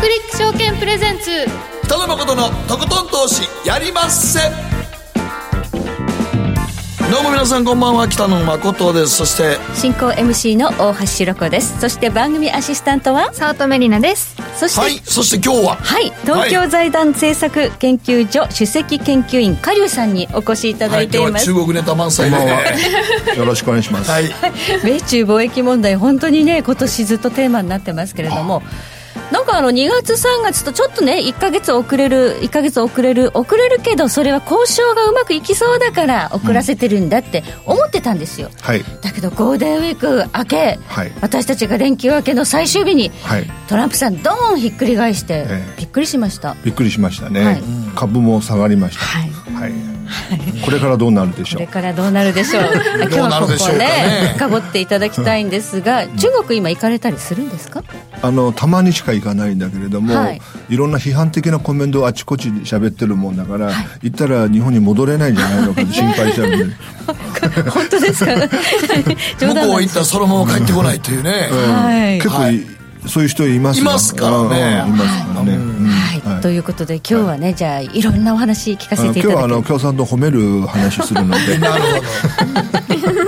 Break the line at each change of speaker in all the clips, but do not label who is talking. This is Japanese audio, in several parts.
クリック証券プレゼンツ。
北野誠のとことん投資やりまっせ。どうも皆さんこんばんは北野誠です。そして
進行 MC の大橋ひろ子です。そして番組アシスタントは？
早乙女里奈です。
そして、
はいそして今日は？
はい、東京財団政策研究所首席研究員加龍さんにお越しいただいてい
今
ます、
日は中国ネタ満載で。ね
よろしくお願いします。
はい。
米中貿易問題本当にね今年ずっとテーマになってますけれどもなんかあの2月3月とちょっとね1か月遅れる1か月遅れる遅れるけどそれは交渉がうまくいきそうだから遅らせてるんだって思ってたんですよ、
はい。
だけどゴールデンウィーク明け、
はい
私たちが連休明けの最終日に、
はい
トランプさんドーンひっくり返して、
ええ
びっくりしました
びっくりしましたね。
はい
株も下がりました。
はい
はい。これからどうなるでしょう？
これからどうなるでしょう？今日
どうな
はここ
るでしょうかね。
ね深掘っていただきたいんですが、中国今行かれたりするんですか？
あのたまにしか行かないんだけれども、
はい。
い、ろんな批判的なコメントをあちこちで喋ってるもんだから、行ったら日本に戻れないんじゃないのかと心配しちゃうんで。
本当ですか？冗
向こう行ったらそのまま帰ってこないというね、
はい。
結構、
はい。
そういう人いますよ。
いますからね。
うんいますからね。うん
はい、
はい
ということで今日はね、じゃあいろんなお話聞かせていただき
今日はあの共産党褒める話するので。
なるほど。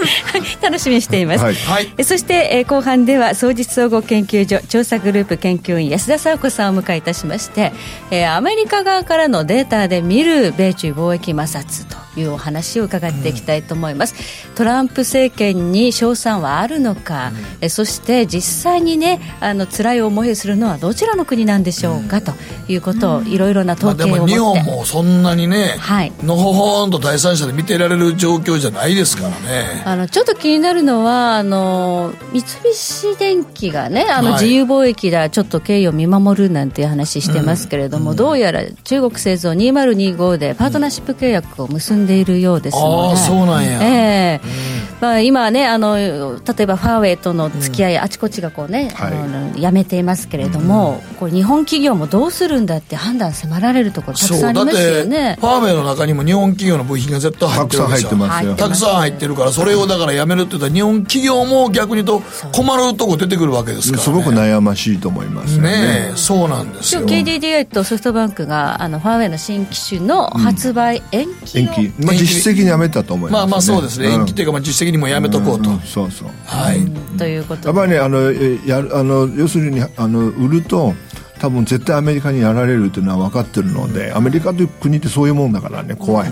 楽しみにしています、
はい。
そして、えー後半では総実総合研究所調査グループ研究員安田沙子さんを迎えいたしまして、えーアメリカ側からのデータで見る米中貿易摩擦というお話を伺っていきたいと思います、トランプ政権に勝算はあるのか、えそして実際にねあの辛い思いをするのはどちらの国なんでしょうか、ということをいろいろな
まあ、で
統計を持って、
も日本もそんなにね、
はい。
のほほんと第三者で見てられる状況じゃないですからね。
あのちょっと気になるのはあの三菱電機がねあの
はい。
自由貿易だ、ちょっと経緯を見守るなんていう話してますけれども、どうやら中国製造2025でパートナーシップ契約を結んでいるようですので、
ああそうなんや、
ええまあ、今はねあの例えばファーウェイとの付き合い、あちこちがこうね、
はい。
あのやめていますけれども、これ日本企業もどうするんだって判断迫られるところたくさんありますよ
て
ね
ファーウェイの中にも日本企業の部品が絶対入
たくさん入
ってるわけですよ
ってますよ。
たくさん入ってるからそれをだからやめるって言ったら日本企業も逆に言うと困るとこ出てくるわけですから、ね、
すごく悩ましいと思いますよね。
そうなんですよ。
今日 KDDI とソフトバンクがあのファーウェイの新機種の発売延期を、
延期。まあ実質的にやめたと思います、
まあまあそうですね、延期っていうかまあ実質的にもやめとこうと、
んんそうそう。
はい、
ということで。
やっぱりねあのえやるあの要するにあの売ると多分絶対アメリカにやられるというのは分かってるのでアメリカという国ってそういうもんだからね怖い、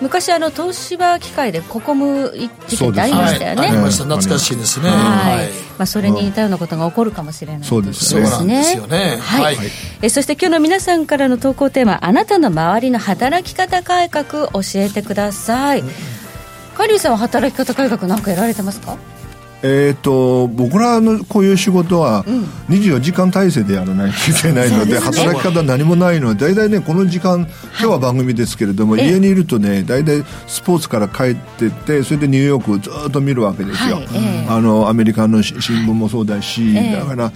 昔あの東芝機械でココム事件ってありましたよね、
はい、ありました。懐かしいですね、
はい。
はい。
まあ、それに似たようなことが起こるかもしれない
そうです
そう
ね
なんですよね。
はい。
はい。
えそして今日の皆さんからの投稿テーマあなたの周りの働き方改革教えてください。カリュウさんは働き方改革なんかやられてますか？
えっ、と僕らのこういう仕事は24時間体制でやらないといけないので、働き方何もないので大体ねこの時間今日は番組ですけれども、家にいるとね大体スポーツから帰ってってそれでニューヨークをずっと見るわけですよ、
はいええ。
あのアメリカのし新聞もそうだし、
ええ。
だから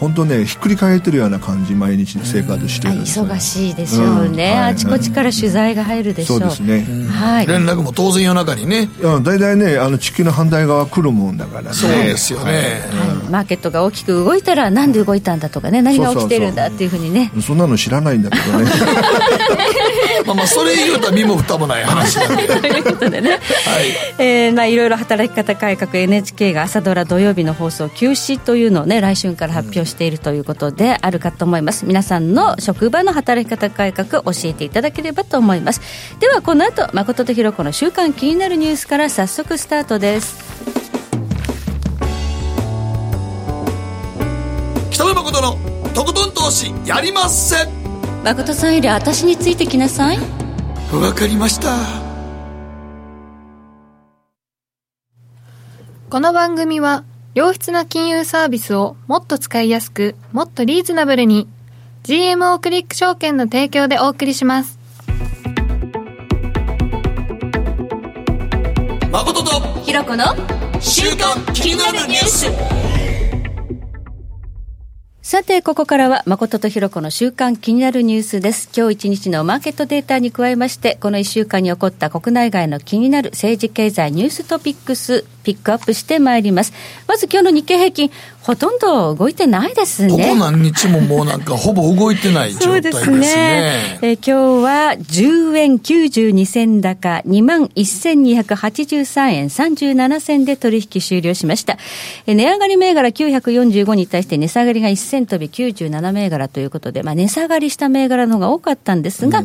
本当ねひっくり返ってるような感じ毎日生活して
あ
るんで
忙しいでしょうね、
うんはい
あちこちから取材が入るでしょう、
そうですね、
はい。
連絡も当然夜中にね。
うん大体ねあの地球の反対側来るもんだからね。
そうですよね、
はい。マーケットが大きく動いたらなんで動いたんだとかね何が起きてるんだっていうふうにね。
そんなの知らないんだけどね。
まあまあそれ言うと身も蓋もない話なんで。
ということでね、えーまあ、いろいろ働き方改革 NHK が朝ドラ土曜日の放送休止というのをね来春から発表しているということであるかと思います。皆さんの職場の働き方改革教えていただければと思います。ではこの後誠とひろ子の週間気になるニュースから早速スタートです。
北野誠のとことん投資やりまっせ。
誠さんより私についてきなさい。
わかりました。
この番組は良質な金融サービスをもっと使いやすくもっとリーズナブルに。GMO クリック証券の提供でお送りします。
誠と
ひろ子の
週刊気になるニュース。
さて、ここからは誠とひろ子の週間気になるニュースです。今日一日のマーケットデータに加えまして、この一週間に起こった国内外の気になる政治経済ニューストピックス、ピックアップしてまいります。まず今日の日経平均、ほとんど動いてないですね。こ
こ何日ももうなんかほぼ動いてない状態ですね。そうですね。
えー、今日は10円92銭高、21,283円37銭で取引終了しました。えー、値上がり銘柄945に対して値下がりが1銭飛び97銘柄ということで、まあ値下がりした銘柄の方が多かったんですが、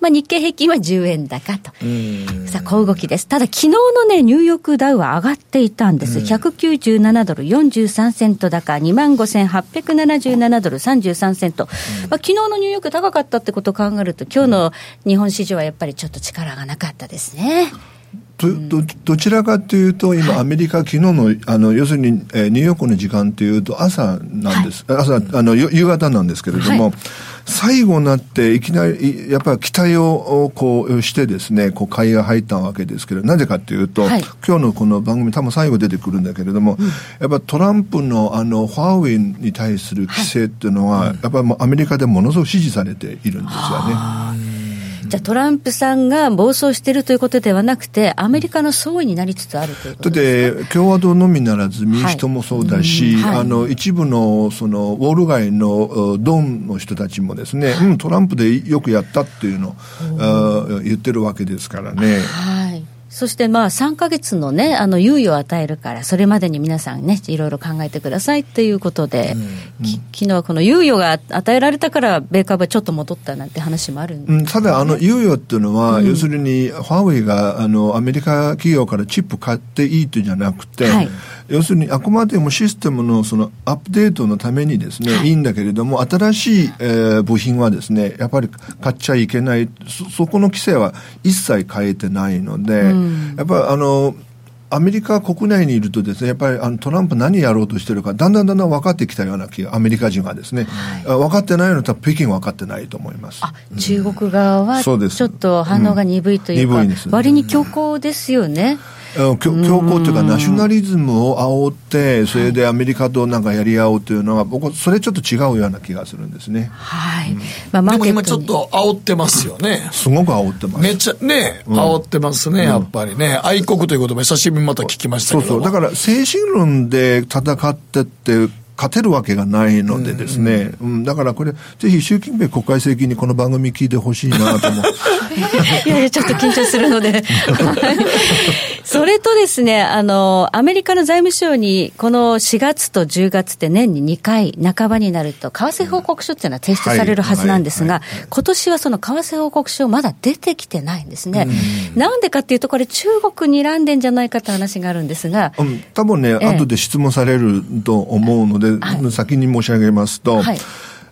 まあ、日経平均は10円高と。さあ、小動きです。ただ、昨日のね、ニューヨークダウは上がっていたんです。197ドル43セント高、25,877ドル33セント。まあ、昨日のニューヨーク高かったってことを考えると、今日の日本市場はやっぱりちょっと力がなかったですね。
どどどちらかというと、今、アメリカ、昨日のあの要するに、えー、ニューヨークの時間というと、朝なんです、はい、朝あの、夕方なんですけれども、はい、最後になって、いきなり、やっぱり期待をこうしてですね、こう買いが入ったわけですけど、なぜかというと、はい、今日のこの番組、多分最後出てくるんだけれども、うん、やっぱトランプのあのファーウェイに対する規制っていうのは、やっぱりアメリカでものすごく支持されているんですよね。
じゃあトランプさんが暴走しているということではなくて、アメリカの総意になりつつあるということです
か？だって、共和党のみならず民主党もそうだし、はいはい、あの一部のそのウォール街のドンの人たちもですね、はい、うん、トランプでよくやったっていうのを言ってるわけですからね。
はいそしてまあ3か月のね、あの猶予を与えるから、それまでに皆さんね、いろいろ考えてくださいっていうことで、うんうん、昨日はこの猶予が与えられたから、米株はちょっと戻ったなんて話もあるんで、
ね、ただ、あの猶予っていうのは、うん、要するに、ファーウェイがあのアメリカ企業からチップ買っていいというじゃなくて、はい要するにあくまでもシステムのそのアップデートのためにですね、い。いんだけれども、新しい、えー、部品はですね、やっぱり買っちゃいけないそ、そこの規制は一切変えてないので、うん、やっぱりあの、アメリカ国内にいるとですね、やっぱりあのトランプ何やろうとしてるか、だんだんだんだん分かってきたような気が、アメリカ人がですね、はい、分かってないのと北京分かってないと思います。
中国側はちょっと反応が鈍いというか、うん、割に強硬ですよね。
強硬というか、ナショナリズムを煽って、それでアメリカとなんかやり合おうというのは、僕、それちょっと違うような気がするんですね。
はい。
まあ、でも今ちょっと煽ってますよね。
すごく煽ってます。
めっちゃね、煽ってますね、やっぱりね。愛国ということも久しぶりにまた聞きましたけど
そうそう。だから、精神論で戦ってって、勝てるわけがないのでですね、うん、うん、だからこれ、ぜひ習近平国会席にこの番組聞いてほしいなと思う。
いやいや、ちょっと緊張するので。それとですね、あの、アメリカの財務省に、この4月と10月って年に2回半ばになると、為替報告書っていうのは提出されるはずなんですが、今年はその為替報告書まだ出てきてないんですね。なんでかっていうと、これ中国に睨んでんじゃないかって話があるんですが。
うん、多分ね、ええ、後で質問されると思うので、で、先に申し上げますと、はい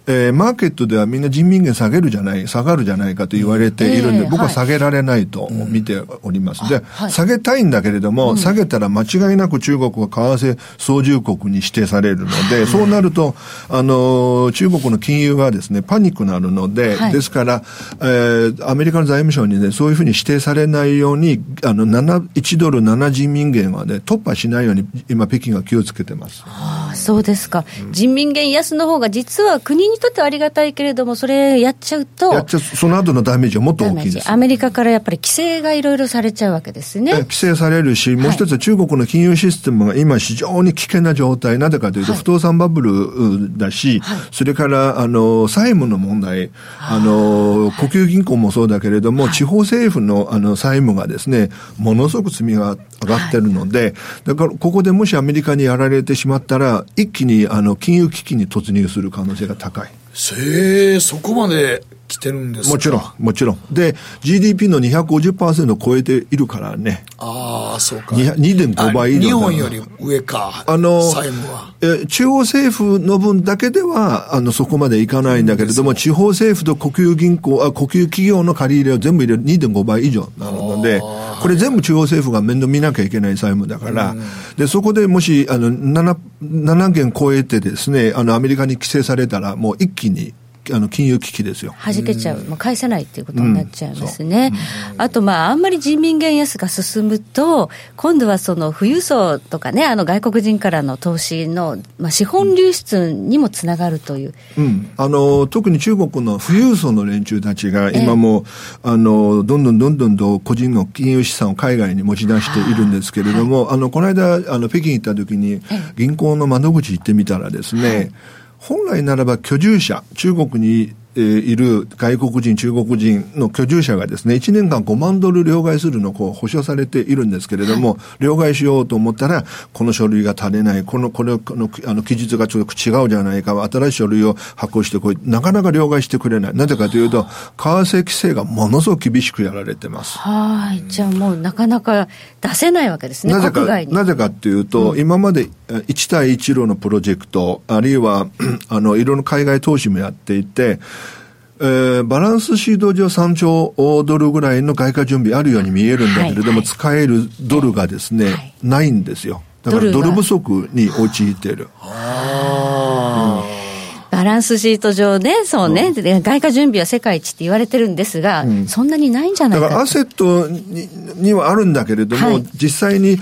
えー、マーケットではみんな人民元下げるじゃない、下がるじゃないかと言われているんで、僕は下げられないと見ております。で、下げたいんだけれども、下げたら間違いなく中国は為替操縦国に指定されるので、そうなると、あの、中国の金融がですね、パニックになるので、ですから、えー、アメリカの財務省にね、そういうふうに指定されないように、あの、7、1ドル7人民元はね、突破しないように、今、北京が気をつけてます。
ああ、そうですか。人民元安の方が実は国ににとってはありがたいけれども、それやっちゃうと、
やっちゃうその後のダメージはもっと大きいです。
アメリカからやっぱり規制がいろいろされちゃうわけですね。
規制されるし、もう一つは中国の金融システムが今非常に危険な状態、なぜかというと、不動産バブルだし、はい、それからあの債務の問題、あ。の国有銀行もそうだけれども、地方政府のあの債務がですね、ものすごく積みが上がってるので、だからここでもしアメリカにやられてしまったら、一気にあの金融危機に突入する可能性が高い。
せえ、そこまで。来てるんです
もちろん、もちろん。で、GDP の250%超えているからね。
ああ、そうか。
2.5倍
以上。日本より上か。
あの、債務は。え、中央政府の分だけでは、あの、そこまでいかないんだけれども、地方政府と国有銀行、あ国有企業の借り入れを全部入れる2.5倍以上なので、これ全部中央政府が面倒見なきゃいけない債務だから、で、そこでもし、あの、7、7件超えてですね、あの、アメリカに規制されたら、もう一気にあの金融危機ですよ。
弾けちゃう、もう返せないっていうことになっちゃいますね。うん、あと、まあ、あんまり人民元安が進むと、今度はその富裕層とかね、あの外国人からの投資の、まあ、資本流出にもつながるという。
うん、あの特に中国の富裕層の連中たちが今も、えー、あのどんどんどんどんと個人の金融資産を海外に持ち出しているんですけれども、はい、あのこの間あの北京行った時に銀行の窓口行ってみたらですね、はい本来ならば居住者、中国にえー、いる外国人、中国人の居住者がですね、1年間5万ドル両替するのを保証されているんですけれども、はい、両替しようと思ったら、この書類が足りない、この、これ、この、あの、記述がちょっと違うじゃないか、新しい書類を発行してこい、なかなか両替してくれない。なぜかというと、為替規制がものすごく厳しくやられてます。
はい。じゃあもうなかなか出せないわけですね、
なぜか、なぜかっていうと、うん、今まで1対1路のプロジェクト、あるいは、あの、いろんな海外投資もやっていて、えー、バランスシード上3兆ドルぐらいの外貨準備あるように見えるんだけれども、はいはい、使えるドルがですね、はい、ないんですよ。だからドル不足に陥っている。
ああ。バランスシート上で、そうね、うん、外貨準備は世界一って言われてるんですが、うん、そんなにないんじゃないか
だからアセットににはあるんだけれども、はい、実際に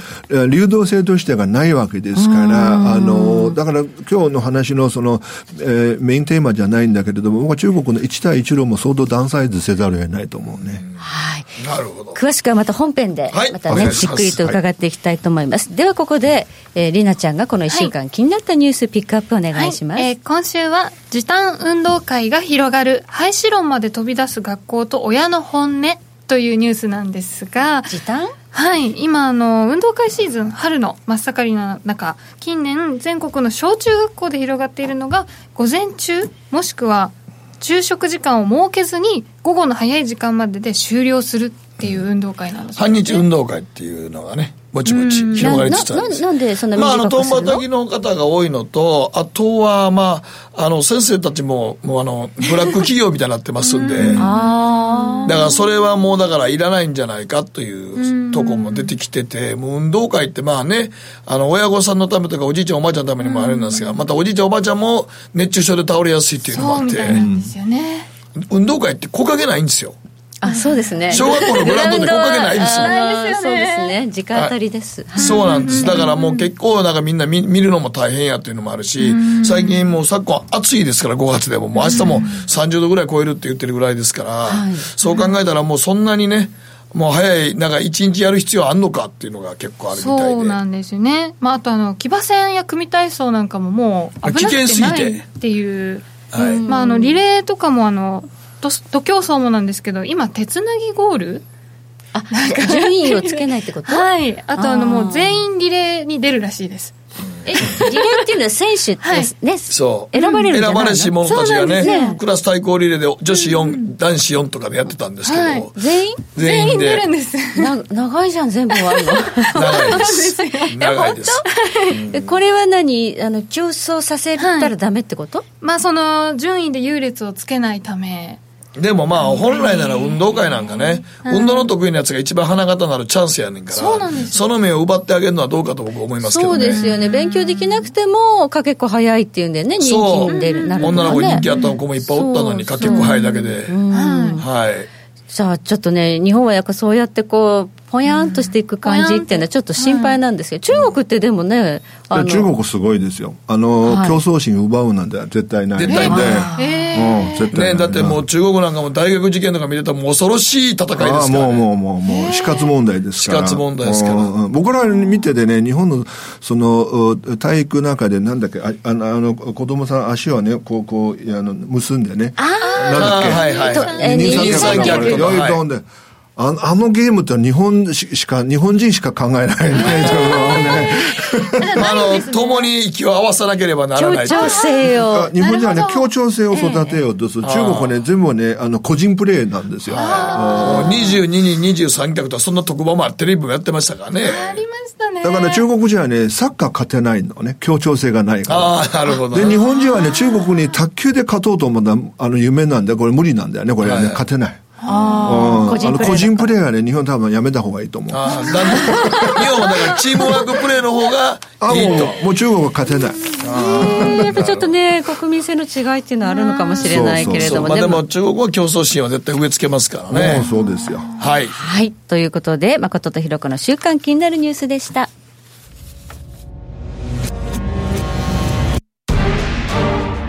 流動性としてがないわけですから、あの、だから今日の話のその、えー、メインテーマじゃないんだけれども、僕は中国の1対1路も相当ダウンサイズせざるを得ないと思うね。
はい。なるほど。詳しくはまた本編で、またね、はい、じっくりと伺っていきたいと思います。はい、ではここで、えー、りなちゃんがこの1週間気になったニュースピックアップお願いします。
えー、今週は時短運動会が広がる廃止論まで飛び出す学校と親の本音というニュースなんですが
時短？
はい。今あの運動会シーズン春の真っ盛りな中近年全国の小中学校で広がっているのが午前中もしくは昼食時間を設けずに午後の早い時間までで終了するっていう運動会なんです、
ね、半日運動会っていうのがねぼちぼち広がりつつあるんです
なんでそんな
まあ、あの、トンバタキの方が多いのと、あとは、まあ、あの、先生たちも、もうあの、ブラック企業みたいになってますんで、だからそれはもうだからいらないんじゃないかというとこも出てきてて、もう運動会ってまあね、あの、親御さんのためとかおじいちゃんおばあちゃんのためにもあるんですが、またおじいちゃんおばあちゃんも熱中症で倒れやすいっていうのもあって、運動会って木陰ないんですよ。
あそうですね。
小学校のグラウンドで木陰ないんですよ。
そうですね。時間当たりです、
はい、そうなんです。だからもう結構なんかみんな見見るのも大変やっていうのもあるし最近もう昨今暑いですから5月でも。もう明日も30度ぐらい超えるって言ってるぐらいですから、そう考えたらもうそんなにねもう早い、なんか一日やる必要あんのかっていうのが結構あるみたいで。
そうなんですよね。まあ、あとあの、騎馬戦や組体操なんかももう危なくてないっていう。はい、まあ、あの、リレーとかもあの、徒競走もなんですけど今手つなぎゴール？
あ順位をつけないってこと？
はい。あとあのもう全員リレーに出るらしいです
えリレーっていうのは選手ってね、はい、
そう。
選ばれるん
選ばれし者たちがね、ね、クラス対抗リレーで女子4、うん、男子4とかでやってたんですけど、はい、
全員？
全員出るんです。
な長いじゃん全部終わるの。
長いです。長いです、
うん、これは何？あの競争させたらダメってこと、はい、
まあその順位で優劣をつけないため
でもまあ本来なら運動会なんかね、運動の得意なやつが一番花形になるチャンスやねんから、その目を奪ってあげるのはどうかと僕は思いますけど
ね。そうですよね。勉強できなくても、かけっこ早いっていうんでね、人気に出る、なる、ね、
女の子人気あった子もいっぱいおったのに、かけっこ早いだけで。はい。
じゃあちょっとね、日本はやっぱそうやってこう、ぽやんとしていく感じっていうのはちょっと心配なんですけど、中国ってでもね、
中国すごいですよ。あの、競争心奪うなんて絶対ない。
絶対ない。うん、絶対ね、だってもう中国なんかも大学受験とか見てたらもう恐ろしい戦いですから、
もうもうもう、もう死活問題ですから。
死活問題ですから。
僕ら見ててね、日本の、その、体育の中でなんだっけ、ああの、あの子供さん足をね、こう、こう、あの、結んでね。
ああ。なんだっけ。はいはい。二
三脚とか。
ああのゲームって日本しか、日本人しか考えられないと思うね。
あの、共に息を合わさなければならない。
協調性を。
日本人はね、協調性を育てようとする。中国はね、全部ね、あの、個人プレーなんですよ。
22人23脚とそんな特番もテレビもやってましたからね。
ありましたね。
だから中国人はね、サッカー勝てないのね。協調性がないから。
ああ、なるほど。
で、日本人はね、中国に卓球で勝とうと思ったあの、夢なんで、これ無理なんだよね。これはね、勝てない。あ個人プレーはね、日本多分やめた方がいいと思う。あ
あ、日本はだからチームワークプレーの方がいいと。
もう中国は勝てない。
やっぱちょっとね、国民性の違いっていうのはあるのかもしれないけれども。
まあでも中国は競争心は絶対植え付けますからね。
そうですよ。
はい。
はい。ということで、誠とひろ子の週間気になるニュースでした。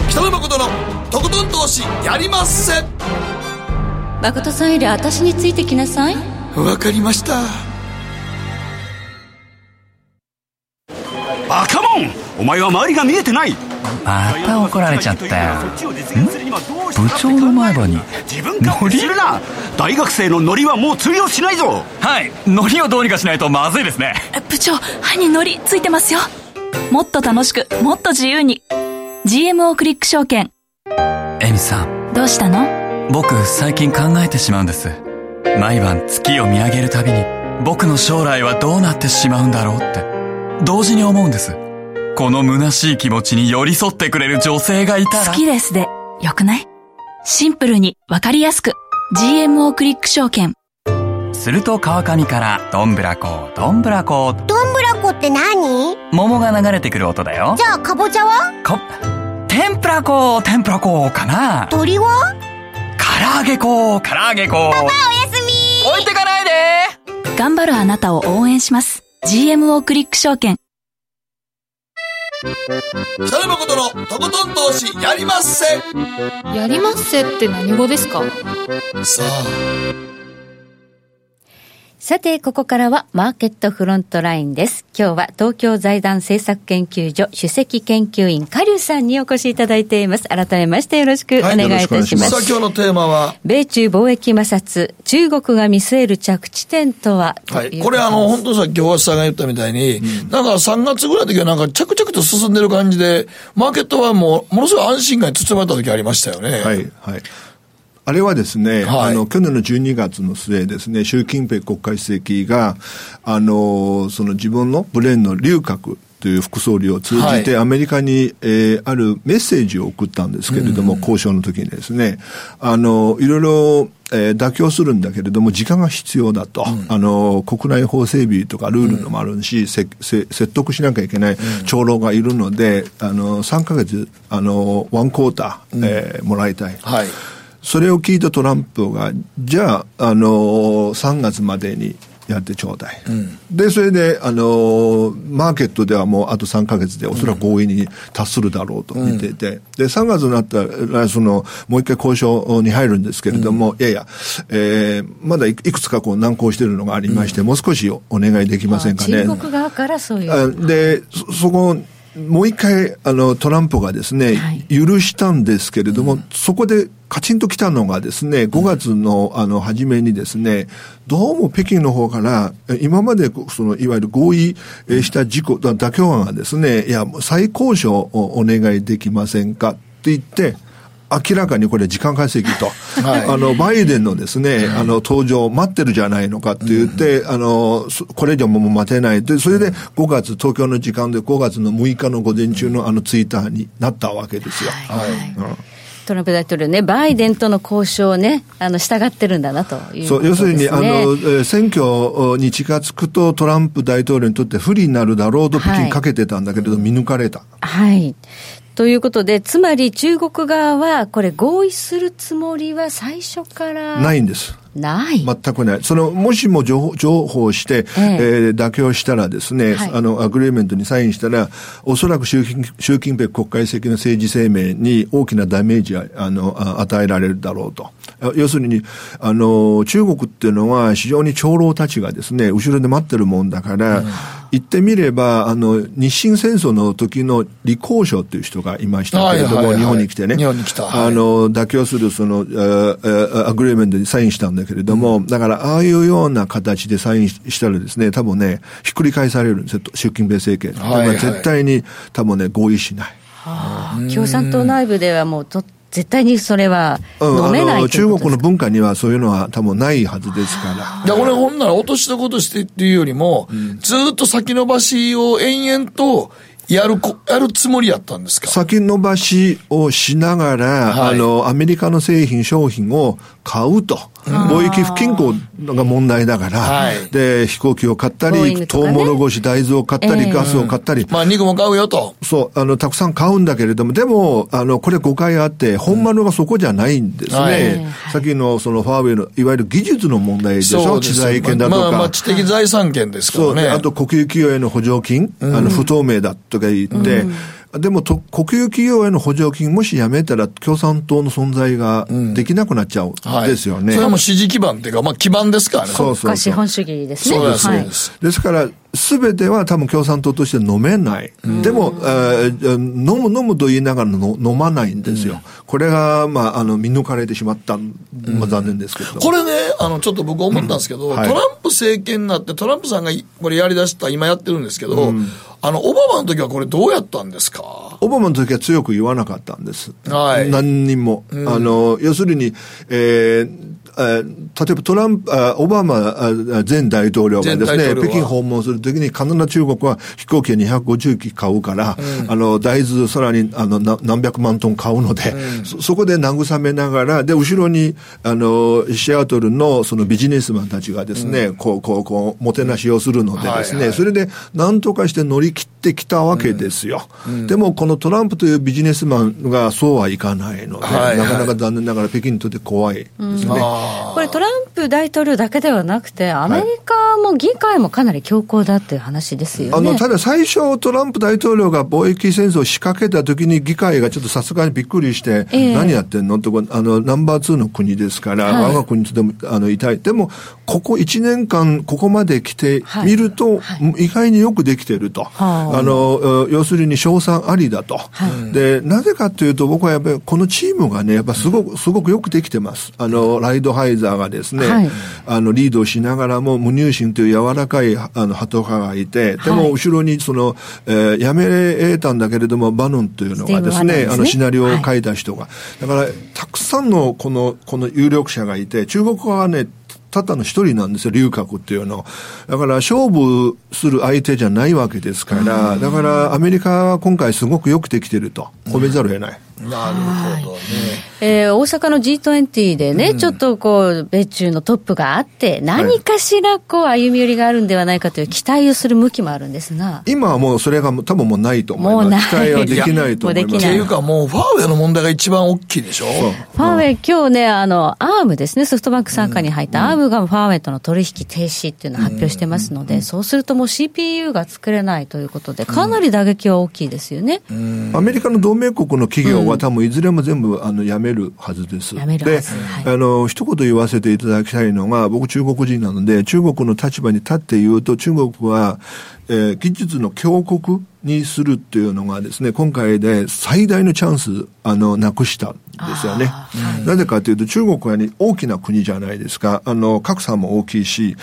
北野誠のとことん投資やりまっせ
誠さんより私についてきなさい。
わかりました。
バカモンお前は周りが見えてない。
また怒られちゃったよ。部長の前歯に
ノリするな。大学生のノリはもう通用しないぞ。
はい。ノリをどうにかしないとまずいですね。
部長歯にノリついてますよ。もっと楽しくもっと自由に。GMO クリック証券。
エミさん。
どうしたの？
僕最近考えてしまうんです。毎晩月を見上げるたびに僕の将来はどうなってしまうんだろうって。同時に思うんです。この虚しい気持ちに寄り添ってくれる女性がいたら。
好きですでよくない？シンプルにわかりやすく。GMO クリック証券。
すると川上からどんぶらこどんぶらこ
どんぶらこって何？
桃が流れてくる音だよ。
じゃあかぼちゃは？
か天ぷらこ天ぷらこかな。
鳥は？
唐揚げこ唐揚げこ
パパおやすみ。
置いてかないで。
頑張るあなたを応援します。GMO クリック証券。
北野誠のとことん投資やりまっせ。
やりまっせって何語ですか？
さあ
さて、ここからはマーケットフロントラインです。今日は東京財団政策研究所首席研究員、カリさんにお越しいただいています。改めましてよろしくお願いいたします。はい、
さあ、今日のテーマは？
米中貿易摩擦、中国が見据える着地点とは
はい。これあの、本当さっき大橋さんが言ったみたいに、うん、なんか3月ぐらいの時はなんか着々と進んでる感じで、マーケットはもう、ものすごい安心感に包まれた時ありましたよね。
はい、はい。あれはですね、はい、あの、去年の12月の末ですね、習近平国家主席が、あの、その自分のブレーンの龍閣という副総理を通じて、アメリカに、えー、あるメッセージを送ったんですけれども、交渉の時にですね、あの、いろいろ、えー、妥協するんだけれども、時間が必要だと、うん、あの、国内法整備とかルールのもあるし、うん、せせ説得しなきゃいけない長老がいるので、あの、3ヶ月、あの、ワンクォーター、えー、もらいたい。
はい
それを聞いたトランプが、じゃあ、あのー、3月までにやってちょうだい。うん、で、それで、あのー、マーケットではもうあと3か月でおそらく合意に達するだろうと見ていて、うん、で、3月になったら、その、もう一回交渉に入るんですけれども、うん、いやいや、えー、まだいくつかこう難航しているのがありまして、もう少しお願いできませんかね。
中国側からそうい
う。で、そ、そこ、もう一回、あの、トランプがですね、はい、許したんですけれども、うん、そこでカチンと来たのがですね、5月の、あの、初めにですね、どうも北京の方から、今まで、その、いわゆる合意した事故、妥協案がですね、いや、再交渉をお願いできませんかって言って、明らかにこれ時間稼ぎと、はい、あの、バイデンのですね、あの、登場待ってるじゃないのかって言って、うん、あの、これ以上も待てないで、それで5月、東京の時間で5月の6日の午前中のあのツイッターになったわけですよ。はい。
うん。トランプ大統領ね、バイデンとの交渉をね、あの従ってるんだなという、ね、そう
要するにあの、選挙に近づくと、トランプ大統領にとって不利になるだろうと、北京かけてたんだけれど、はい、見抜かれた。
はいということで、つまり中国側は、これ、合意するつもりは最初から。
ないんです。
ない
全くない。その、もしも譲歩譲歩して、えええー、妥協したらですね、はい、あの、 agreement にサインしたら、おそらく習近習近平国家主席の政治生命に大きなダメージが、あの、与えられるだろうと。要するに、あの、中国っていうのは非常に長老たちがですね、後ろで待ってるもんだから、うん、言ってみれば、あの、日清戦争の時の李鴻章っていう人がいましたけれども、はいはいはい、日本に来てね。
日本に来た。
はい、あの、妥協するその、アグリーメントにサインしたんだけれども、うん、だから、ああいうような形でサインしたらですね、多分ね、ひっくり返されるんですよ、習近平政権。はいはい、絶対に多分ね、合意しない。
はあ、共産党内部ではもうと絶対にそれは飲めない、うん、
中国の文化にはそういうのは多分ないはずですから。
いや、これほんなら落としどことしてっていうよりも、うん、ずっと先延ばしを延々とやるこ、やるつもりやったんですか？
先延ばしをしながら、はい、あの、アメリカの製品、商品を買うと。貿易不均衡が問題だから、
はい。
で、飛行機を買ったり、
ね。
トウモロコシ、大豆を買ったり、
ええ。
ガスを買ったり、
まあ、肉も買うよと。
そう、あの、たくさん買うんだけれども、でも、あの、これ誤解あって、本物がそこじゃないんですね。
はい。
さっきの、その、ファーウェイの、いわゆる技術の問題でしょ？知財権だとか。
まあ、まあ、知的財産権ですから
そう。あと国有企業への補助金、あの不透明だとか言って、でもと国有企業への補助金もしやめたら共産党の存在ができなくなっちゃうん
はい
ですよね。
それはもう支持基盤っていうか、まあ、基盤ですからね。
そうそうそう。
国家資本主義ですね。
そうです、
はい。
です
から、すべては多分共産党として飲めない。でも、えー飲む飲むと言いながらの飲まないんですよ。これが、まあ、あの、見抜かれてしまった、まあ、残念ですけど。
これね、あの、ちょっと僕思ったんですけど、
はい。
トランプ政権になって、トランプさんがこれやり出した、今やってるんですけど、あの、オバマの時はこれどうやったんですか？
オバマの時は強く言わなかったんです。
はい。
何人も。あの、要するに、えーえー例えばトランプ、あオバマあ前大統領がですね、北京訪問するときに必ず中国は飛行機を250機買うから、あの、大豆さらにあのな何百万トン買うので、そ、そこで慰めながら、で、後ろに、あの、シアトルのそのビジネスマンたちがですね、こう、こう、こう、もてなしをするのでですね、
はいはい。
それで何とかして乗り切ってきたわけですよ。でも、このトランプというビジネスマンがそうはいかないので、
はいはい。
なかなか残念ながら北京にとって怖いですね。
これトランプ大統領だけではなくて、アメリカも議会もかなり強硬だっていう話ですよね。
あの、ただ最初トランプ大統領が貿易戦争を仕掛けた時に議会がちょっとさすがにびっくりして、
ええ。
何やってんの？ってあの、ナンバー2の国ですから、
はい。
我が国とてもあの痛い。でも、ここ1年間、ここまで来て
はい。
みると、意外によくできてると。
はあ。
あの、要するに賞賛ありだと。で、なぜかというと、僕はやっぱりこのチームがね、やっぱすごく、すごくよくできてます。あの、ライドハイザーがですね、
はい。
あの、リードをしながらも、無入心という柔らかい、あの、鳩派がいて、でも、後ろに、その、えーやめたんだけれども、バノンというのがですね、
ね。
あの、シナリオを書いた人が。だから、たくさんの、この、この有力者がいて、中国側はね、たったの一人なんですよ、龍角っていうの。だから、勝負する相手じゃないわけですから、だから、アメリカは今回すごくよくできてると、褒めざるを得ない。
なるほどね。
えー大阪の G20 でね、ちょっとこう、米中のトップがあって、何かしらこう、歩み寄りがあるんではないかという期待をする向きもあるんですが、
今はもうそれが多分もうないと思います。
もうない
期待はできないと思います。
ってい。うかもう、ファーウェイの問題が一番大きいでしょ？
ファーウェイ、今日ね、あの、アームですね、ソフトバンク傘下に入ったアームがファーウェイとの取引停止っていうのを発表してますので、そうするともう CPU が作れないということで、かなり打撃は大きいですよね。
アメリカの同盟国の企業は多分いずれも全部あの辞めるはずです。で
ずはい、
あの、一言言わせていただきたいのが、僕中国人なので、中国の立場に立って言うと、中国は、えー技術の強国にするっていうのがですね、今回で最大のチャンス、あの、なくしたんですよね。なぜかというと、中国は、ね、大きな国じゃないですか。あの、格差も大きいし、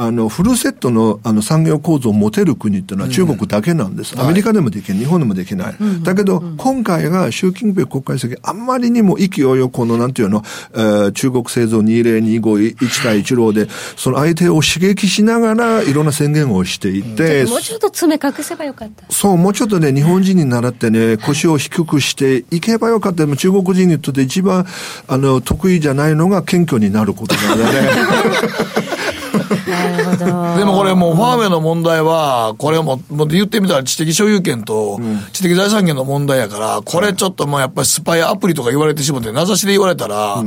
あの、フルセットのあの産業構造を持てる国っていうのは中国だけなんです。アメリカでもできない、日本でもできない。だけど、今回が習近平国家主席、あんまりにも意気揚々、この、なんていうの、えー中国製造2025、1対1ローで、その相手を刺激しながら、いろんな宣言をしていて、
もうちょっと爪隠せばよかった。
そう、もうちょっとね、日本人に習ってね、腰を低くしていけばよかった。でも中国人にとって一番、あの、得意じゃないのが謙虚になることなのでね。
でもこれもうファーウェイの問題は、これも、もう言ってみたら知的所有権と知的財産権の問題やから、これちょっともうやっぱりスパイアプリとか言われてしまって、名指しで言われたら、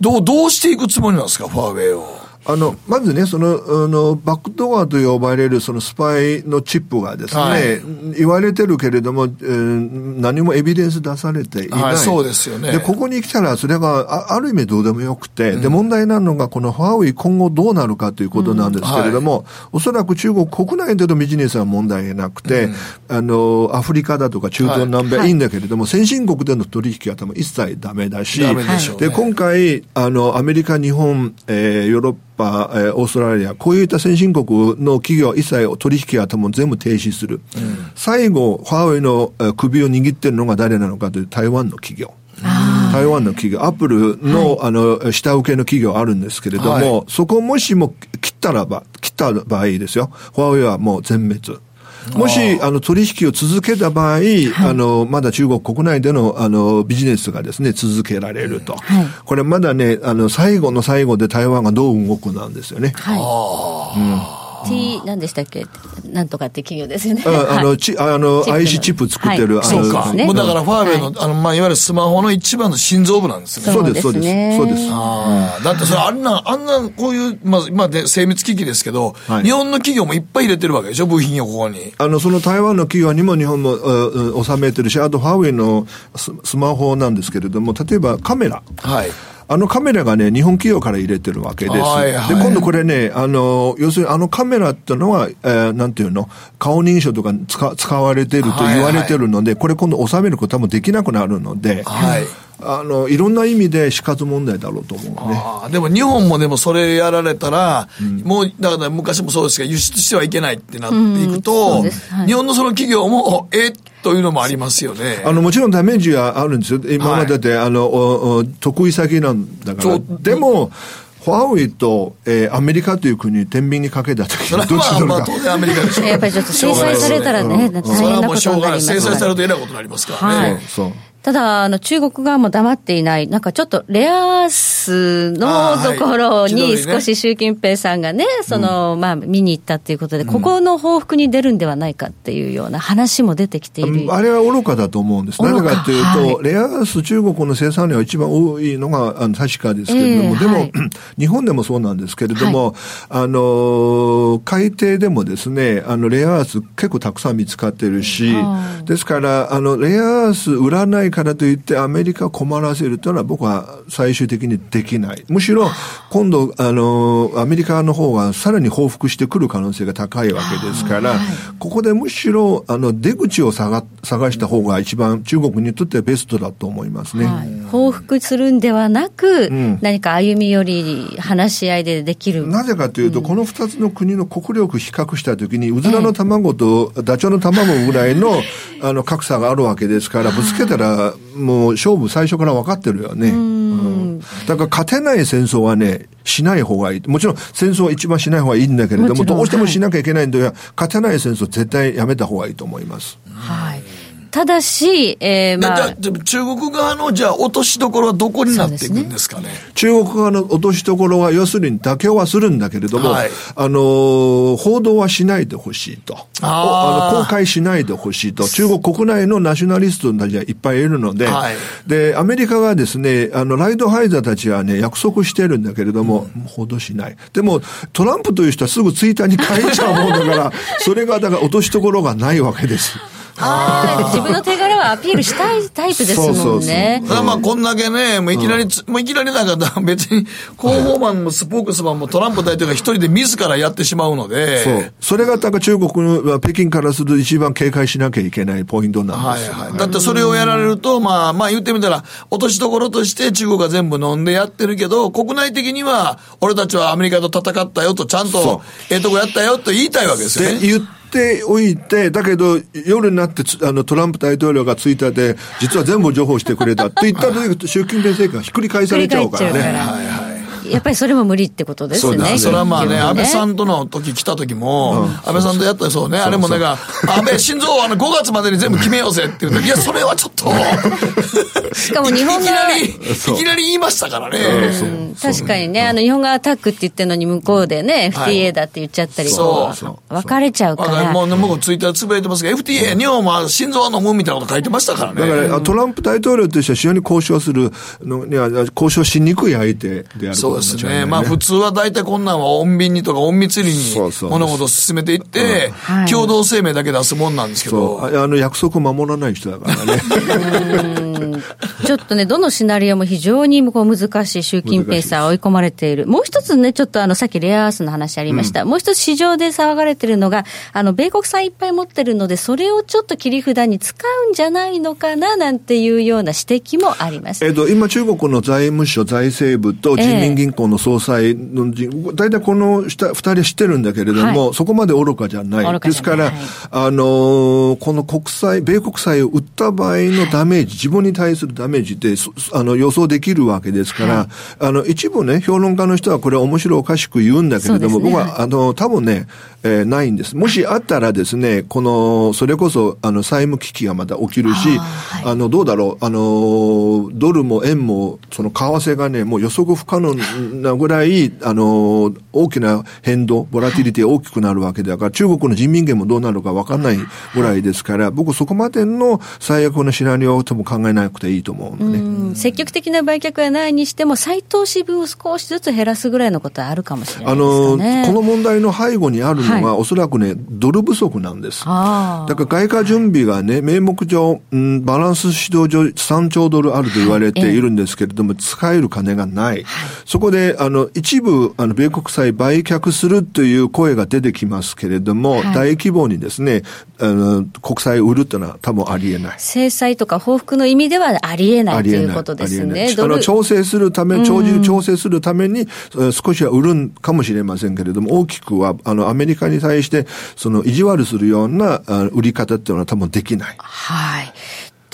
どう、どうしていくつもりなんですか、ファーウェイを？
あの、まずね、その、あの、バックドアと呼ばれるそのスパイのチップがですね、
はい。
言われてるけれども、えー何もエビデンス出されていない。
はいそうですよね。
で、ここに来たらそれがあある意味どうでもよくて、で、問題なのがこのファーウェイ今後どうなるかということなんですけれども、おそらく中国国内でのビジネスは問題なくて、あの、アフリカだとか中東南米はい。いんだけれども、先進国での取引は多分一切ダメだし、
ダメでしょうね。
で、今回、あの、アメリカ、日本、えーヨーロッパ、えーオーストラリア、こういった先進国の企業は一切取引は多分全部停止する。最後、ファーウェイのえー首を握ってるのが誰なのかという台湾の企業。台湾の企業、アップルの、あの、下請けの企業あるんですけれども、
はい
そこもしも切ったらば、切った場合ですよ。ファーウェイはもう全滅。もし、あの、取引を続けた場合、あの、まだ中国国内での、あの、ビジネスがですね、続けられると。これまだね、あの、最後の最後で台湾がどう動くなんですよね。
はい。T 何でしたっけ？なんとかって企業ですよね。
あの、ちあの、IC チップ作ってる、
そうか。もうだからファーウェイの、あの、まあ、いわゆるスマホの一番の心臓部なんですね。
そうです、そうです。そうです。
ああ。だってそれ、あんな、あんな、こういう、まあ、まあ、で、精密機器ですけど、日本の企業もいっぱい入れてるわけでしょ、部品をここに。
あの、その台湾の企業にも日本も、収めてるし、あとファーウェイのスマホなんですけれども、例えばカメラ。
はい。
あのカメラがね、日本企業から入れてるわけです。はいはい、で、今度これね、あの、要するにあのカメラってのは、えー、なんていうの、顔認証とか使使われてると言われてるので、はいはい、これ今度収めることはもできなくなるので、はい。あの、いろんな意味で死活問題だろうと思うね。
でも日本もでもそれやられたら、うん、もう、だから昔もそうですが、輸出してはいけないってなっていくと、はい、日本のその企業も、えというのもありますよね。
あの、もちろんダメージはあるんですよ。今までで、はい、あの、おお得意先なんだから。でも、ファーウェイと、えー、アメリカという国に天秤にかけたときにどっち
だろうか。まあ、当然アメリカでしょ。
やっぱりちょっと制裁されたらね、大変なことになります。
制裁されるとえらいことになりますからね。はい、そう。
ただ、あの、中国側も黙っていない、なんかちょっとレアアースのところに少し習近平さんがね、その、まあ、見に行ったっていうことで、ここの報復に出るんではないかっていうような話も出てきている。
あれは愚かだと思うんです。なぜかというと、レアアース中国の生産量が一番多いのが、あの、確かですけれども、でも、日本でもそうなんですけれども、あの、海底でもですね、あの、レアアース結構たくさん見つかってるし、ですから、あの、レアアース売らないからといってアメリカを困らせるというのは僕は最終的にできない。むしろ今度、あの、アメリカの方がさらに報復してくる可能性が高いわけですから、ここでむしろ、あの、出口を探探した方が一番中国にとってはベストだと思いますね。はい、
報復するんではなく、うん、何か歩み寄り、話し合いでできる。
なぜかというと、うん、この二つの国の国力比較したときに、うずらの卵とダチョウの卵ぐらいの、あの、格差があるわけですから、ぶつけたら、もう勝負最初から分かってるよね。うん、だから勝てない戦争はね、しない方がいい。もちろん戦争は一番しない方がいいんだけれども、もどうしてもしなきゃいけないんだよ、はい、勝てない戦争絶対やめた方がいいと思います。
はい。ただし、えー、まあ。
中国側の、じゃあ、落としどころはどこになっていくんですかね？ね
中国側の落としどころは、要するに妥協はするんだけれども、はい、あの、報道はしないでほしいと。あの公開しないでほしいと。中国国内のナショナリストたちはいっぱいいるので、はい、で、アメリカがですね、あの、ライドハイザーたちはね、約束してるんだけれども、うん、報道しない。でも、トランプという人はすぐツイッターに書いちゃうもんだから、それが、だから落としどころがないわけです。
あ自分の手柄はアピールしたいタイプですもんね。そうそう
そうまあこんだけね、もういきなり、うん、もういきなりなんか 別に広報マンもスポークスマンもトランプ大統領が一人で自らやってしまうので。
そう。それがなんか中国の北京からすると一番警戒しなきゃいけないポイントなんですよ、はいはい。
だってそれをやられると、まあまあ言ってみたら、落としどころとして中国が全部飲んでやってるけど、国内的には俺たちはアメリカと戦ったよとちゃんとええとこやったよと言いたいわけですよね。
ておいて、だけど、夜になって、あの、トランプ大統領がツイッターで、実は全部情報してくれたって言った時、習近平政権がひっくり返されちゃうからね。はいはい
やっぱりそれも無理ってことですね。
それはまあね、安倍さんとの時来た時も、安倍さんとやったそうね、あれもなんか、安倍晋三あの5月までに全部決めようぜって言うと、いや、それはちょっと。
しかも日本
がいきなり、いきなり言いましたからね。
確かにね、あの、日本がアタックって言ってるのに向こうでね、FTA だって言っちゃったり。とか、分かれちゃうから。
もうね、僕ツイッターつぶやいてますけど、FTA、日本は心臓は飲むみたいなこと書いてましたからね。
だから、トランプ大統領としては非常に交渉するのには、交渉しにくい相手である
そうですね。まあ普通は大体こんなんは穏便にとか隠密裏に物事を進めていって、共同声明だけ出すもんなんですけど。
あの約束守らない人だからね。
ちょっとね、どのシナリオも非常にこう難しい習近平さん追い込まれている。もう一つね、ちょっとあの、さっきレアアースの話ありました。うん、もう一つ市場で騒がれてるのが、あの、米国産いっぱい持ってるので、それをちょっと切り札に使うんじゃないのかな、なんていうような指摘もあります。
えっと、今中国の財務省、財政部と人民銀行の総裁の、大体この二人知ってるんだけれども、はい、そこまで愚かじゃない。ですから、はい、あのー、この国債、米国債を売った場合のダメージ、自分に対するダメージってあの予想できるわけですから、はい、あの一部ね、評論家の人はこれ面白おかしく言うんだけれども、ね、僕は、あの、多分ね、えー、ないんです。もしあったらですね、この、それこそ、あの、債務危機がまた起きるし、あはい、あの、どうだろう、あの、ドルも円も、その為替がね、もう予測不可能なぐらい、あの、大きな変動、ボラティリティ大きくなるわけだから、中国の人民元もどうなるか分かんないぐらいですから、僕そこまでの最悪のシナリオとも考えなくていいと思うの
ね。積極的な売却はないにしても、再投資分を少しずつ減らすぐらいのことはあるかもしれないですね。
あの、この問題の背後にあるのは、はい、おそらくね、ドル不足なんです。だから外貨準備がね、名目上、うん、バランス指導上3兆ドルあると言われているんですけれども、はい、使える金がない。はい、そこで、あの、一部、あの、米国債売却するという声が出てきますけれども、大規模にですね、あの、国債売るっていうのは多分ありえない。
制裁とか報復の意味ではありえないということですね。
あの、調整するため、長寿調整するために、少しは売るかもしれませんけれども、大きくは、あの、アメリカに対して、その、意地悪するような売り方っていうのは多分できない。
はい。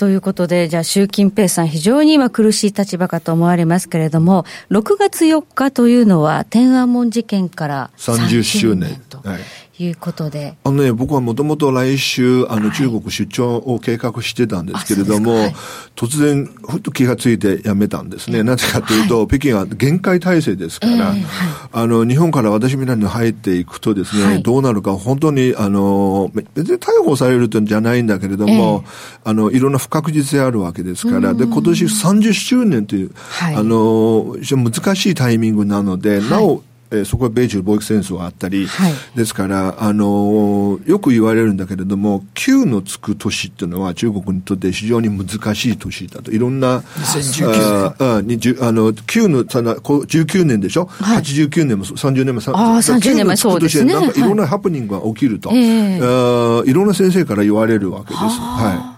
ということで、じゃあ習近平さん、非常に今苦しい立場かと思われますけれども、6月4日というのは天安門事件から30周年と。はいいうことで。
あのね、僕はもともと来週、あの、中国出張を計画してたんですけれども、はい、突然、ふっと気がついてやめたんですね。なぜかというと、はい、北京は限界体制ですから、えーはい、あの、日本から私みたいに入っていくとですね、どうなるか、本当に、あの、別に逮捕されるとじゃないんだけれども、えー、あの、いろんな不確実性あるわけですから、で、今年30周年という、あの、難しいタイミングなので、なお、えー、そこは米中貿易戦争があったり、はい、ですから、あのー、よく言われるんだけれども、9のつく年っていうのは中国にとって非常に難しい年だと。いろんな、2019年。ああの、9の、19年でしょ、はい、?89 年も30年も、
あ30年もそうですね。
なんかいろんなハプニングが起きると、はい、あいろんな先生から言われるわけです。はい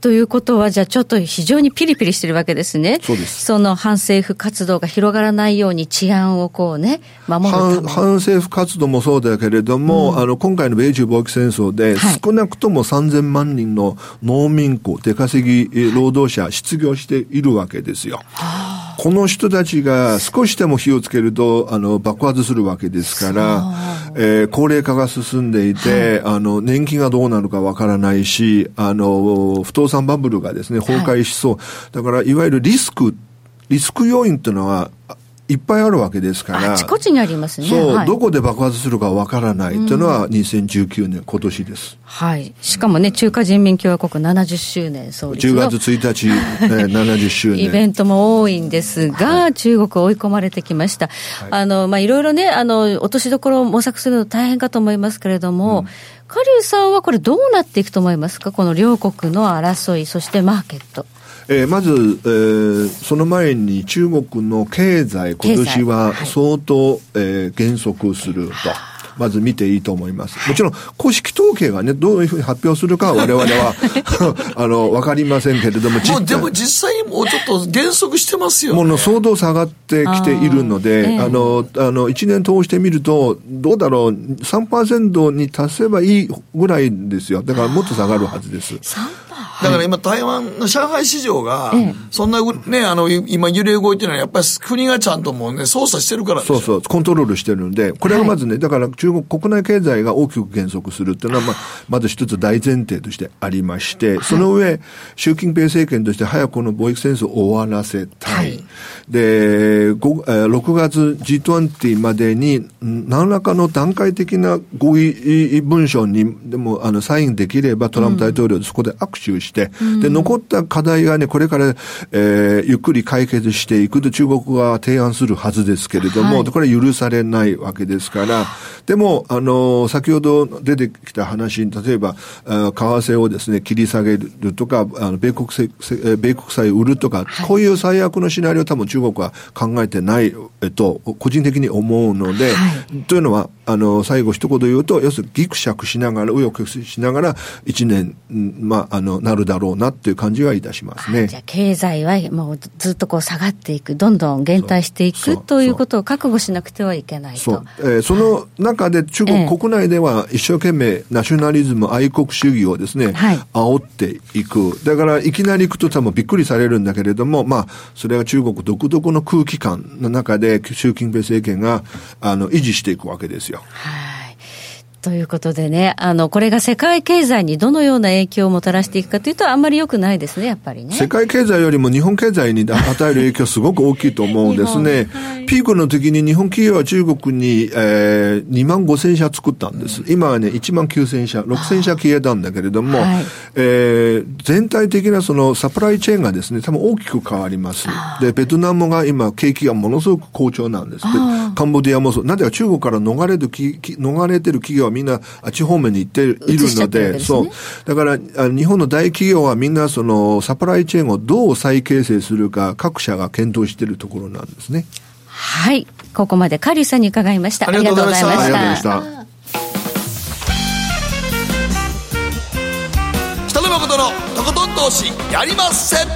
ということは、じゃあちょっと非常にピリピリしてるわけですね。
そうです。
その反政府活動が広がらないように治安をこうね、守る
反反政府活動もそうだけれども、うん、あの、今回の米中貿易戦争で、少なくとも3000万人の農民工、出稼ぎ労働者、失業しているわけですよ。はあこの人たちが少しでも火をつけると、あの、爆発するわけですから、えー、高齢化が進んでいて、はい、あの、年金がどうなるかわからないし、あの、不動産バブルがですね、崩壊しそう。はい、だから、いわゆるリスク、リスク要因っていうのは、いっぱいあるわけですから。
あちこちにありますね。
そう、はい、どこで爆発するかわからないというのは2019年、今年です。
はい。しかもね、中華人民共和国70周年創立
の。10月1日、えー、70周年。
イベントも多いんですが、はい、中国追い込まれてきました。はい、あの、まあ、いろいろね、あの、落としどころを模索するの大変かと思いますけれども、うんカリュウさんはこれどうなっていくと思いますか？この両国の争い、そしてマーケット。
えー、まず、えー、その前に中国の経済、今年は相当、はい、えー、減速すると。まず見ていいと思います。もちろん、公式統計がね、どういうふうに発表するかは 我々は あの、わかりませんけれども、
もでも実際にもうちょっと減速してますよ、
ね。もう相当下がってきているので、あえー、あの、あの、1年通してみると、どうだろう、3%に達せばいいぐらいですよ。だからもっと下がるはずです。
だから今、台湾の上海市場が、そんな、ね、あの、今揺れ動いてるのは、やっぱり国がちゃんともうね、操作してるから
そうそう、コントロールしてるんで、これがまずね、だから中国国内経済が大きく減速するっていうのは、まあ、まず一つ大前提としてありまして、その上、習近平政権として早くこの貿易戦争を終わらせたい。で、6月 G20 までに何らかの段階的な合意文書にでもあのサインできればトランプ大統領そこで握手して、うん、で、残った課題がね、これから、えー、ゆっくり解決していく。と中国が提案するはずですけれども、はい、これは許されないわけですから、でも、あの、先ほど出てきた話に、例えば、為替をですね、切り下げるとか、あの米国せ、米国債売るとか、はい、こういう最悪のシナリオを多分中国は考えてない、えっと、個人的に思うので、はい、というのは、あの、最後一言言うと、要するにギクシャクしながら、右翼しながら、一年、まあ、あの、なるだろうなっていう感じはいたしますね。
じゃあ、経済はもうずっとこう下がっていく、どんどん減退していくということを覚悟しなくてはいけないと。
そう。えー、その中で中国国内では一生懸命ナショナリズム、愛国主義をですね、はい、煽っていく。だから、いきなり行くと多分びっくりされるんだけれども、まあ、それは中国独特の空気感の中で、習近平政権が、あの、維持していくわけですよ。
はいということでね、あの、これが世界経済にどのような影響をもたらしていくかというと、あんまり良くないですね、やっぱりね。
世界経済よりも日本経済に与える影響すごく大きいと思うんですね。はい、ピークの時に日本企業は中国に、えー、2万5千社作ったんです。今はね、1万9千社、6千社消えたんだけれども、はい、えー、全体的なそのサプライチェーンがですね、多分大きく変わります。で、ベトナムが今、景気がものすごく好調なんです。カンボジアもそう。なんでか中国から逃れる、逃れてる企業はみんなあっち方面に行っているので、
ね、
そう。だから、日本の大企業はみんなそのサプライチェーンをどう再形成するか各社が検討しているところなんですね。
はい。ここまでカリュさんに伺いました。ありがとうございました。ありがとうございました。
北野誠のとことん投資やりません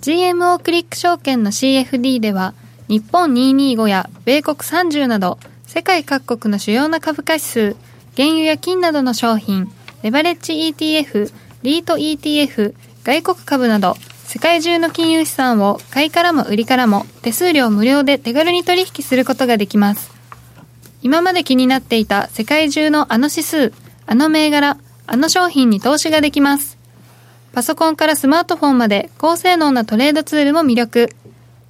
GMO クリック証券の CFD では日本225や米国30など世界各国の主要な株価指数、原油や金などの商品、レバレッジ ETF、リート ETF、外国株など世界中の金融資産を買いからも売りからも手数料無料で手軽に取引することができます。今まで気になっていた世界中のあの指数、あの銘柄、あの商品に投資ができます。パソコンからスマートフォンまで高性能なトレードツールも魅力。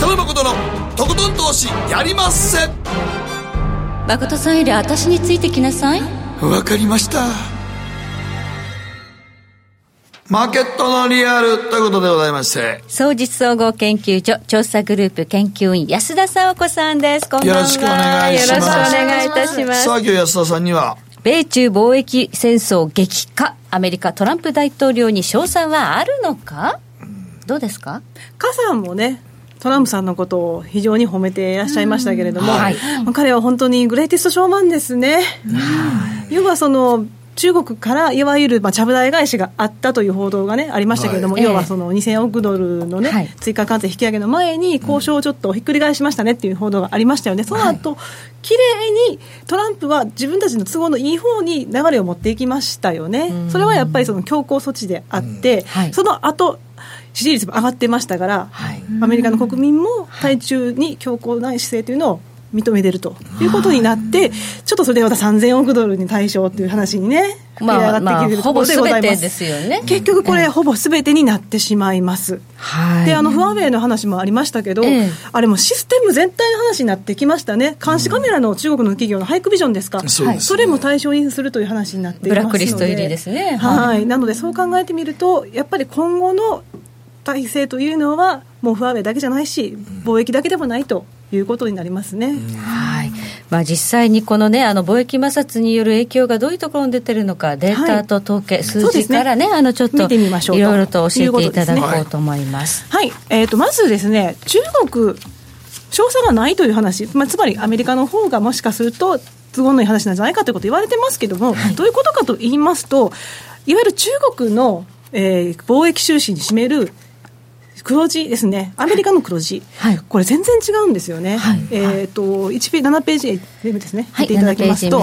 誠のとことん投資やりまっせ
誠さんより私についてきなさい
わかりましたマーケットのリアルということでございまして。
総実総合研究所調査グループ研究員安田沙子さんです。こんばんは。
よろしくお願いします。よろしく
お願いいたします。
さあ今日安田さんには、
米中貿易戦争激化、アメリカトランプ大統領に賞賛はあるのか？どうですか？
加さんもね、トランプさんのことを非常に褒めていらっしゃいましたけれども、はい、彼は本当にグレイティストショーマンですね。要はその中国からいわゆる、まあ、ちゃぶ台返しがあったという報道が、ね、ありましたけれども、はい、要はその2000億ドルの、ね、はい、追加関税引き上げの前に、交渉をちょっとひっくり返しましたねっていう報道がありましたよね、その後、はい、綺麗にトランプは自分たちの都合のいい方に流れを持っていきましたよね、それはやっぱりその強硬措置であって、その後支持率も上がってましたから、アメリカの国民も対中に強硬な姿勢というのを認めてるということになって、ちょっとそれでまた3000億ドルに対象っていう話にね、
まあ、上がってきてるところでございます。ですよね。
結局これ、ほぼすべてになってしまいます。はい。で、あの、フワウェイの話もありましたけど、ええ、あれもシステム全体の話になってきましたね。監視カメラの中国の企業のハイクビジョンですか。それも対象にするという話になっていますので。
ブラックリスト入りですね。
はい。なので、そう考えてみると、やっぱり今後の体制というのは、もうフワウェイだけじゃないし、貿易だけでもないということになりますね。
はい。まあ、実際にこの,、ね、あの貿易摩擦による影響がどういうところに出てるのか、データと統計、はい、数字からね、ねあのちょっといろいろと教えていただこうと思います。
はい、えーと、まずですね、中国、調査がないという話、まあ、つまりアメリカの方がもしかすると、都合のいい話なんじゃないかということ言われてますけども、はい、どういうことかと言いますと、いわゆる中国の、えー、貿易収支に占める黒字ですね、アメリカの黒字、はい、これ、全然違うんですよね、はい、えーと、1ペ7ページですね、見ていただきますと。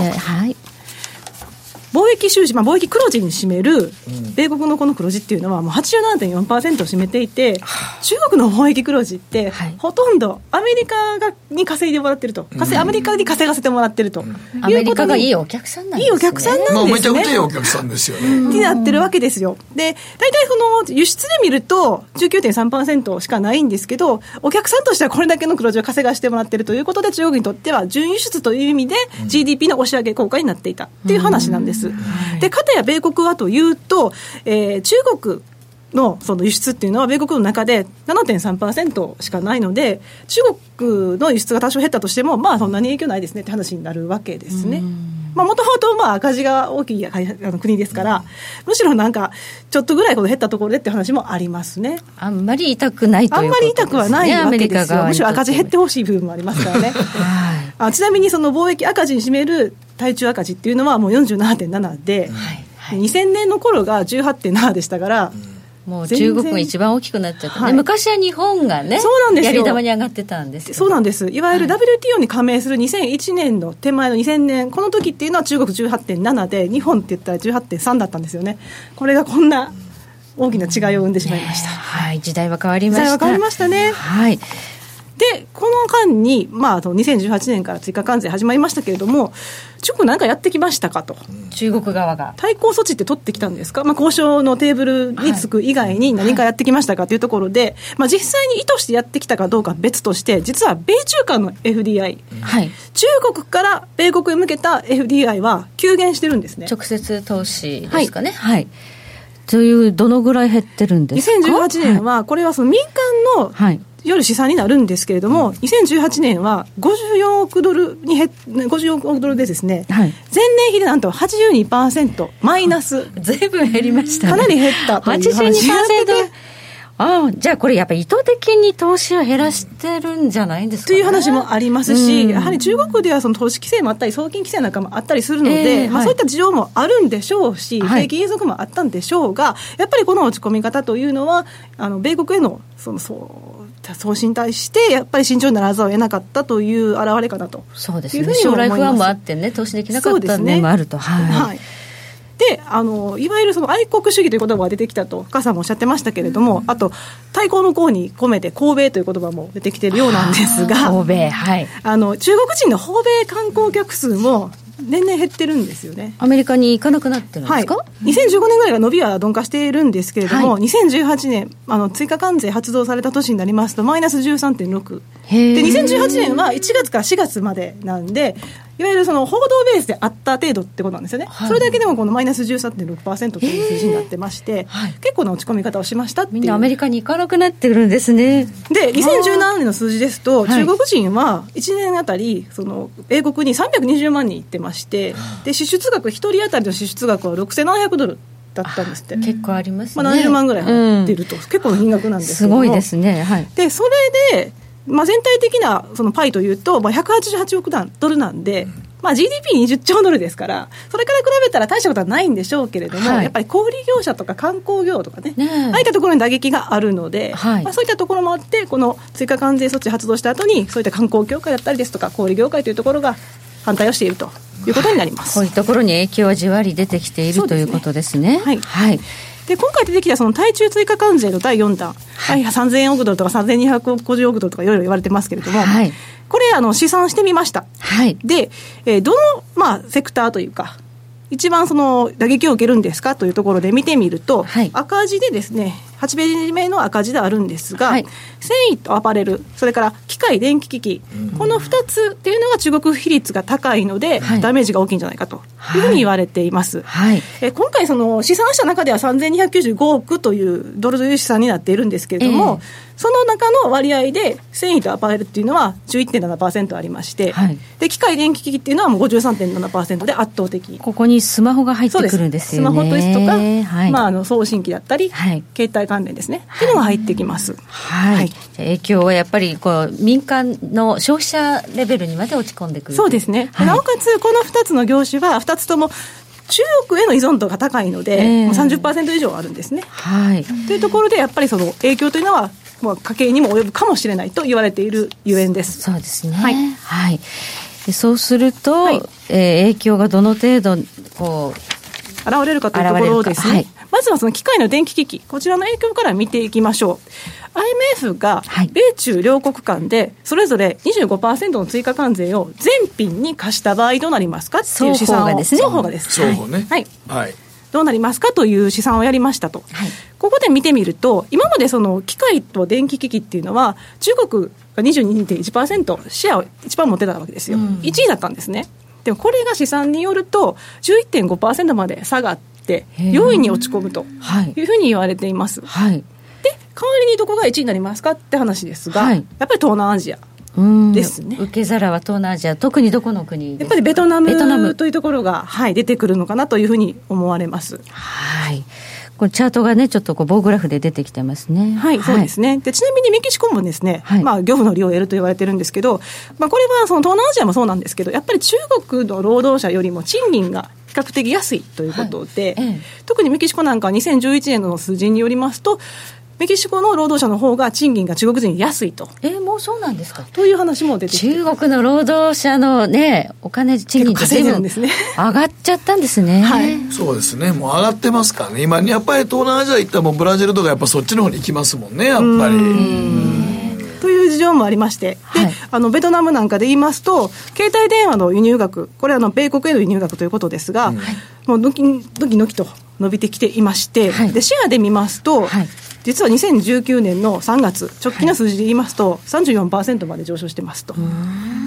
はい貿易収支、まあ、貿易黒字に占める米国のこの黒字っていうのはもう87.4%を占めていて、中国の貿易黒字ってほとんどアメリカがに稼いでもらってると、稼いアメリカに稼がせてもらってると、
アメリカがいいお客さんなんですね。
いいお客さんなんですね、
まあ、めちゃくちゃいいお客さんですよ。ね。
になってるわけですよ。で、大体その輸出で見ると19.3%しかないんですけど、お客さんとしてはこれだけの黒字を稼がしてもらってるということで、中国にとっては準輸出という意味で GDP の押し上げ効果になっていたっていう話なんです。で、かたや米国はというと、えー、中国のその輸出っていうのは米国の中で7.3%しかないので中国の輸出が多少減ったとしてもまあそんなに影響ないですねって話になるわけですね。もともと赤字が大きいあの国ですから、むしろなんか、ちょっとぐらいこの減ったところでって話もありますね。
あんまり痛くないと
あんまり痛くはないわけですよ。むしろ赤字減ってほしい部分もありますからね。はい、あちなみにその貿易赤字に占める対中赤字っていうのはもう47.7で、はいはい、2000年の頃が18.7でしたから、うん
もう中国が一番大きくなっちゃった、ね、はい、昔は日本がね、
そうなんです
やり玉に上がってたんです
そうなんです、いわゆる WTO に加盟する2001年の手前の2000年、この時っていうのは中国18.7で、日本って言ったら18.3だったんですよね、これがこんな大きな違いを生んでしまいました。ね、
はい、時代は変わりました。
時代は変わりましたね。
はい
で、この間に、まあ、2018年から追加関税始まりましたけれども、中国なんかやってきましたかと。
中国側が。
対抗措置って取ってきたんですか？まあ、交渉のテーブルにつく以外に何かやってきましたかというところで、はい、まあ、実際に意図してやってきたかどうか別として、実は米中間の FDI、
はい、
中国から米国へ向けた FDI は急減してるんですね。
直接投資ですかね？はい、はいという、どのぐらい減ってるんですか
？2018年は、これはその民間の、はいいわゆる試算になるんですけれども、うん、2018年は54億ドルに減54億ドルでですね、はい、前年比でなんと82%マイナス。
ずいぶん減りました、ね、
かなり減ったという話。
82%ああじゃあこれやっぱり意図的に投資を減らしてるんじゃないんですか、
ね、という話もありますし、うん、やはり中国ではその投資規制もあったり、送金規制なんかもあったりするので、えー、まあ、そういった事情もあるんでしょうし、はい、景気継続もあったんでしょうが、やっぱりこの落ち込み方というのは、あの米国へのそのそう送信に対して、やっぱり慎重にならざるを得なかったという表れかなと。
そうですね、将来不安もあってね、投資できなかった面もあると。はい、はい。
であのいわゆるその愛国主義という言葉が出てきたと深さんもおっしゃってましたけれども、あと対抗の項に込めて訪米という言葉も出てきているようなんですが
はい、
あの中国人の訪米観光客数も年々減ってるんですよね。
アメリカに行かなくなってるんですか、は
い、2015年ぐらいが伸びは鈍化しているんですけれども、はい、2018年あの追加関税発動された年になりますとマイナス13.6で2018年は1月から4月までなんでいわゆるその報道ベースであった程度ってことなんですよね、はい、それだけでもこのマイナス13.6%という数字になってまして、はい、結構な落ち込み方をしました
みんなアメリカに行かなくなってるんですね。
で2017年の数字ですと、中国人は1年あたりその米国に320万人行ってましてで支出額1人当たりの支出額は6700ドルだったんですって。
結構ありますね、
まあ、70万ぐらい入ってると、うん、結構の金額なんです
すごいですね、はい、
でそれでまあ、全体的なそのパイというと、まあ、188億ドルなんで、まあ、GDP20 兆ドルですから、それから比べたら大したことはないんでしょうけれども、はい、やっぱり小売業者とか観光業とかね、ねああいったところに打撃があるので、はい、まあ、そういったところもあって、この追加関税措置発動した後に、そういった観光業界だったりですとか、小売業界というところが反対をしているということになります。
こういうところに影響はじわり出てきている、ね、ということですね。
はい、はいで今回出てきたその対中追加関税の第4弾、はい、3000億ドルとか3250億ドルとかいろいろ言われてますけれども、はい、これあの試算してみました。
はい、
で、えー、どの、まあ、セクターというか、一番その打撃を受けるんですかというところで見てみると、はい、赤字でですね8ページ目の赤字であるんですが、はい、繊維とアパレルそれから機械電気機器、うん、この2つっていうのが中国比率が高いので、はい、ダメージが大きいんじゃないかというふうに言われています、
はい、
え今回その試算した中では3295億というドルという試算になっているんですけれども、えーその中の割合で繊維とアパレルっていうのは11.7%ありまして、はい、で機械電気機器っていうのはもう53.7%で圧倒的。
ここにスマホが入ってくるんですよ
ね。スマホですとか、はい、まあ、あの送信機だったり、はい、携帯関連ですね、っていうのが入ってきます、
はい、影響はやっぱりこう民間の消費者レベルにまで落ち込んでくる
そうですね、なおかつこの2つの業種は2つとも中国への依存度が高いので、えー、30%以上あるんですね。
はい、
というところで、やっぱりその影響というのは、まあ、家計にも及ぶかもしれないと言われているゆえんです。
そうですね。はい。はい、そうすると、はい、えー、影響がどの程度こう
現れるかというところですね、はい、まずはその機械の電気機器こちらの影響から見ていきましょう。IMF が米中両国間でそれぞれ25%の追加関税を全品に貸した場合どうなりますか？っていう試算を。
双
方がです。
双方ね。
はい、はい。どうなりますかという試算をやりましたと、はい、ここで見てみると、今までその機械と電気機器っていうのは、中国が22.1%シェアを一番持ってたわけですよ、うん、1位だったんですね。でもこれが試算によると、11.5%まで下がって、4位に落ち込むというふうに言われています。はい、で、代わりにどこが1位になりますかって話ですが、はい、やっぱり東南アジア。ですね、
受け皿は東南アジア、特にどこの国
やっぱりベトナムというところが、はい、出てくるのかなというふうに思われます。
はいこのチャートがね、ちょっとこう棒グラフで出てきてますね。
はい、はい、そうですね。で、ちなみにメキシコもですね、はい、まあ、漁夫の利を得ると言われてるんですけど、まあ、これはその東南アジアもそうなんですけど、やっぱり中国の労働者よりも賃金が比較的安いということで、はい、特にメキシコなんかは2011年の数字によりますと、メキシコの労働者の方が賃金が中国人安いと。
えー、もうそうなんですか？
という話も出て
きて中国の労働者のね、お金、賃金
って全部ですね。
上がっちゃったんですね。
はい。そうですね。もう上がってますからね。今、やっぱり東南アジア行ったらもうブラジルとかやっぱそっちの方に行きますもんね、やっぱり。
という事情もありまして、はい、であのベトナムなんかで言いますと、携帯電話の輸入額、これはあの米国への輸入額ということですが、うん、もうドキドキと伸びてきていまして、はい、でシェアで見ますと、はい実は2019年の3月、直近の数字で言いますと、はい、34%まで上昇してますと、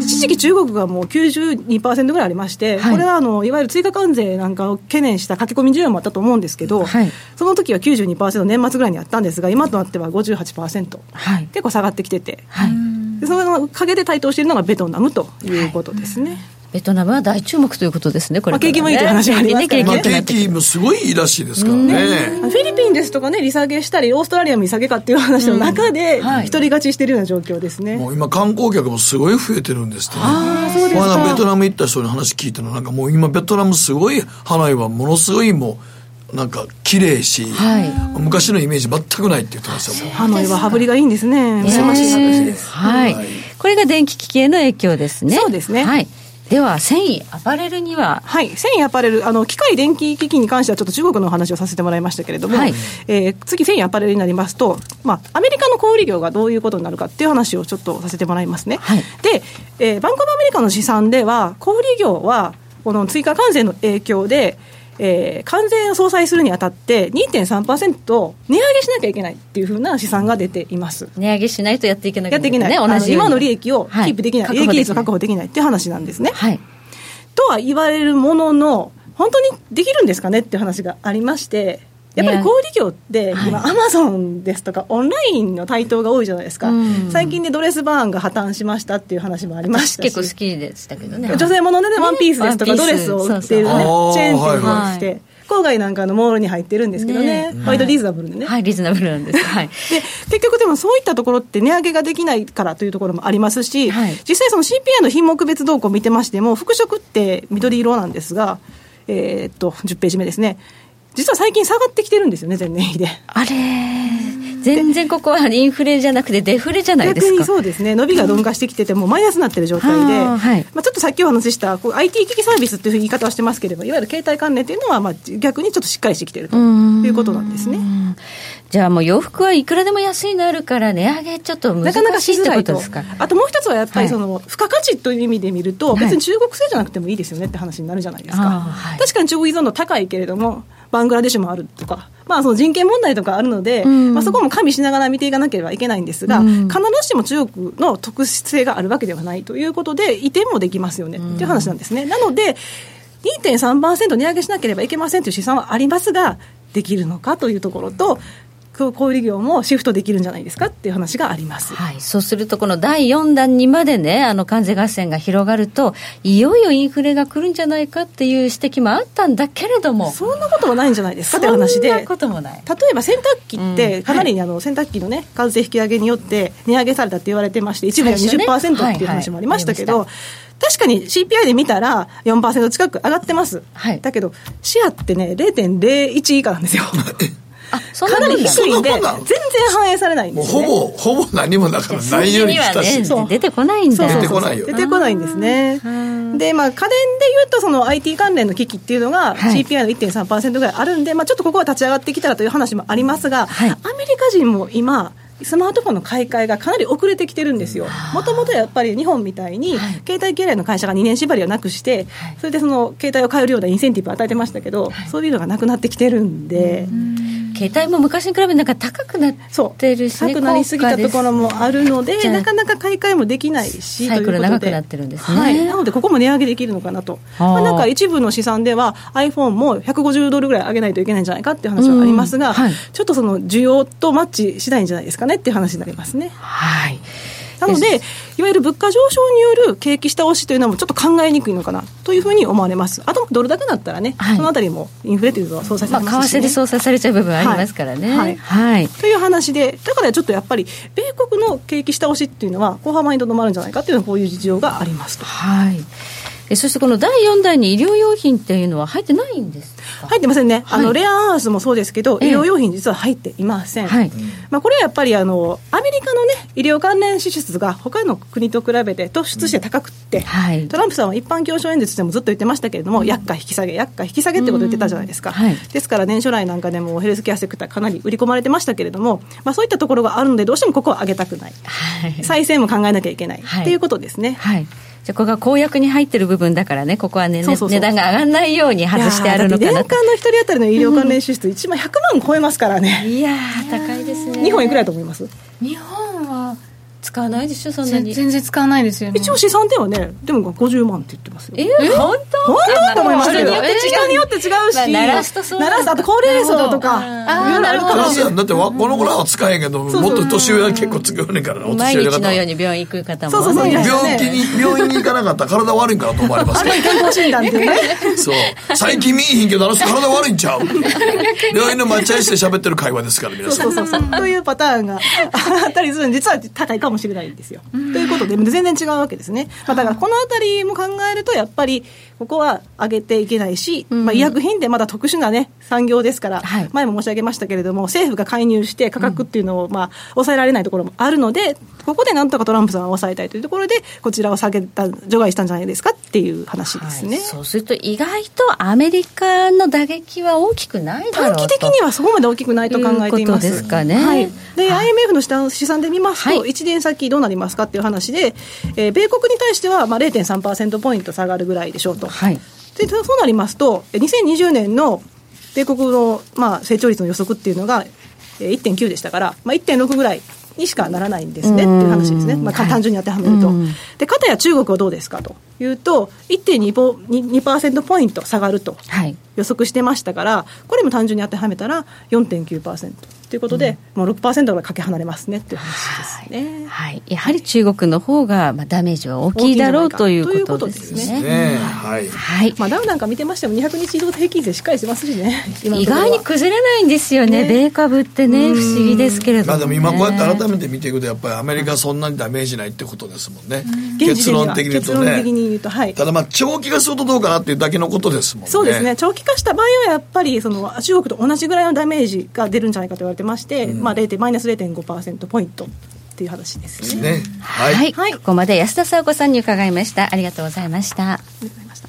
一時期、中国がもう92%ぐらいありまして、はい、これはあのいわゆる追加関税なんかを懸念した駆け込み需要もあったと思うんですけど、はい、その時は92%、年末ぐらいにあったんですが、今となっては58%、はい、結構下がってきてて、はい、その陰で台頭しているのがベトナムということですね。
ベトナムは大注目ということですね、これ、
ね、景気もいいという話がありますからね。
景気もすごいいいらしいですからね。フ
ィリピンですとかね、利下げしたり、オーストラリアも利下げかっていう話の中で、一人勝ちしてるような状況ですね。
もう今、観光客もすごい増えてるんですってね。あそうですか。ベトナム行った人に話聞いたのなんかもう今、ベトナムすごい、ハノイはものすごいもう、なんか綺麗し、はい、昔のイメージ全くないって言ってましたもん。
ハノイは羽振りがいいんですね。
素晴らしい話です。はい。これが電気機器への影響ですね。
そうですね。はい。
では繊維アパレルには。
はい繊維アパレルあの機械電気機器に関してはちょっと中国の話をさせてもらいましたけれども、はい、えー、次繊維アパレルになりますと、まあ、アメリカの小売業がどういうことになるかっていう話をちょっとさせてもらいますね、はい、で、えー、バンコブアメリカの試算では小売業はこの追加関税の影響でえー、関税を相殺するにあたって2.3%値上げしなきゃいけないっていうふうな試算が出ています。
値上げしないとやっていけない、
ね、やっていけない。同じ今の利益をキープできない、はい、利益率を確保できないっていう話なんですね、はい、とは言われるものの本当にできるんですかねっていう話がありましてやっぱり小売業って今、アマゾンですとか、オンラインの台頭が多いじゃないですか、最近でドレスバーンが破綻しましたっていう話もありました
し、結構好きでしたけどね、
女性もので、ね、ワンピースですとか、ドレスを売っているね、チェーン店がして。郊外なんかのモールに入ってるんですけどね、割とリーズナブルでね。
はい、リーズナブルなんです。はい。で、
結局でもそういったところって値上げができないからというところもありますし、はい、実際その CPI の品目別動向を見てましても、服飾って緑色なんですが、えー、っと、10ページ目ですね。実は最近下がってきてるんですよね、前年比で。
あれ全然ここはインフレじゃなくてデフレじゃないですか。
逆にそうですね。伸びが鈍化してきててもマイナスになってる状態で、はい、まあ、ちょっとさっきお話ししたこう IT 機器サービスっていう言い方はしてますけれどいわゆる携帯関連っていうのはまあ逆にちょっとしっかりしてきてるということなんですね。
じゃあもう洋服はいくらでも安いのあるから値上げちょっと難しいってことですか？
あともう一つはやっぱりその、はい、付加価値という意味で見ると別に中国製じゃなくてもいいですよねって話になるじゃないですか、はい、確かに中国依存度高いけれどもバングラデシュもあるとか、まあ、その人権問題とかあるので、うん、まあ、そこも加味しながら見ていかなければいけないんですが、うん、必ずしも中国の特殊性があるわけではないということで、移転もできますよね、っていう話なんですね。なので2.3%値上げしなければいけませんという試算はありますが、できるのかというところと、小売業もシフトできるんじゃないですかっていう話があります、
はい、そうすると、この第4弾にまでね、あの関税合戦が広がると、いよいよインフレが来るんじゃないかっていう指摘もあったんだけれども、
そんなこともないんじゃないですかって話で、
そんなこともない例
えば洗濯機って、かなりあの洗濯機のね、関税引き上げによって値上げされたって言われてまして、一部では20%っていう話もありましたけど、確かに CPI で見たら4%近く上がってます、はい、だけど、シェアってね、0.01以下なんですよ。あそかなり低いんで、全然反映されないんです、
ね、ほぼ、ほぼ何もだからな いようにしたし、
ね、出てこないんだ。
出てこないよ。
出てこないんですね。で、まあ、家電でいうと、その IT 関連の機器っていうのが、CPI の1.3%ぐらいあるんで、まあ、ちょっとここは立ち上がってきたらという話もありますが、アメリカ人も今、スマートフォンの買い替えがかなり遅れてきてるんですよ。もともとやっぱり日本みたいに、携帯経済の会社が2年縛りをなくして、それでその携帯を買えるようなインセンティブを与えてましたけど、そういうのがなくなってきてるんで。
携帯も昔に比べてなんか高くなってるし、
ね、高くなりすぎたところもあるので、なかなか買い替えもできないし、
サイクル長くなってるんですね。
はい、なので、ここも値上げできるのかなと、まあ、なんか一部の試算では、iPhone も150ドルぐらい上げないといけないんじゃないかっていう話はありますが、はい、ちょっとその需要とマッチしないんじゃないですかねっていう話になりますね。
はい
なので、いわゆる物価上昇による景気下押しというのもちょっと考えにくいのかなというふうに思われます。あと、ドル高だったらね、はい、そのあたりもインフレというのは操作されますし、
ね、まあ、為替で操作されちゃう部分ありますからね。はい。
はい、という話で、だからちょっとやっぱり、米国の景気下押しっていうのは、後半マインド止まるんじゃないかっていうのは、こういう事情がありますと。
はい。えそしてこの第4弾に医療用品っていうのは入ってないんです
入ってませんね、はい、あのレアアースもそうですけど、医療用品、実は入っていません、はい、まあ、これはやっぱりあのアメリカの、ね、医療関連支出が他の国と比べて突出して高くて、はい、トランプさんは一般教書演説でもずっと言ってましたけれども、薬価引き下げ、薬価引き下げってことを言ってたじゃないですか、ですから年初来なんかでもヘルスケアセクター、かなり売り込まれてましたけれども、まあ、そういったところがあるので、どうしてもここは上げたくない、再生も考えなきゃいけない、っていうことですね。
はいじゃここが公約に入ってる部分だからね、ここはね、値段が上がらないように外してあるのかな
年間の一人当たりの医療関連支出、1万100万超えますからね。
いや高いですね。
日本いくらだと思います？
日本は
使わないでしょそんなに。
全然使わないですよね。
一応資産ではねでも50万って言ってますよ。
え？ー、本当？
本当と思いますけど
人
に？よって違うし、まあ、
鳴らすとそう
鳴らすあと高齢層とか。
あなるほどだってこの頃は使えへんけどもっと年上は結構使うねんから
毎日のように病院行く方も
そうそうそう。
病気に 病院に行かなかったら体悪いんかなと思われますけど
健康診断ってね。
そう。最近見えへんけどあの人体悪いんちゃう。病院の待合室で喋ってる会話ですから皆さ
ん。そうそうそう。というパターンがあったりするんで実は高いかもしれないんですよ。ということで、全然違うわけですね。まあ、だからこのあたりも考えると、やっぱりここは上げていけないし、うん、まあ、医薬品ってまだ特殊な、ね、産業ですから、はい、前も申し上げましたけれども、政府が介入して価格っていうのを、まあ、抑えられないところもあるので、ここでなんとかトランプさんを抑えたいというところで、こちらを下げた、除外したんじゃないですかっていう話ですね、はい、
そうすると、意外とアメリカの打撃は大きくないだろう
短期的にはそこまで大きくないと考えています。
ですかね。
はい、で、はい、IMF の試算で見ますと、1年先どうなりますかっていう話で、えー、米国に対してはまあ0.3%ポイント下がるぐらいでしょうと。はいでそうなりますと、2020年の米国の、まあ、成長率の予測っていうのが1.9でしたから、まあ、1.6ぐらいにしかならないんですねっていう話ですね、まあ、単純に当てはめると。で、かたや中国はどうですかというと、1.2%ポイント下がると予測してましたから、これも単純に当てはめたら4.9%。ということで、うん、もう6%ぐらいかけ離れますねっていう話ですね、
はい、はい、やはり中国の方がまあダメージは大きいだろうということですね。ね。
はい、
はい。まあ、ダウなんか見てましても200日移動平均線しっかりしてますしね
意外に崩れないんですよね、ね。米株ってね、不思議ですけれども、
ね、まあ、でも今こうやって改めて見ていくと、やっぱりアメリカそんなにダメージないってことですもんね、結論的に言うとね。
言うとはい、
ただ、まあ、長期化するとどうかなっていうだけのことですもんね。
そうですね。長期化した場合はやっぱりその中国と同じぐらいのダメージが出るんじゃないかと言われてまして、うん、まあ、マイナス0.5%ポイントっていう話ですね。ね
はい、はい、ここまで安田沙子さんに伺いました。ありがとうございました。ありがとうございました。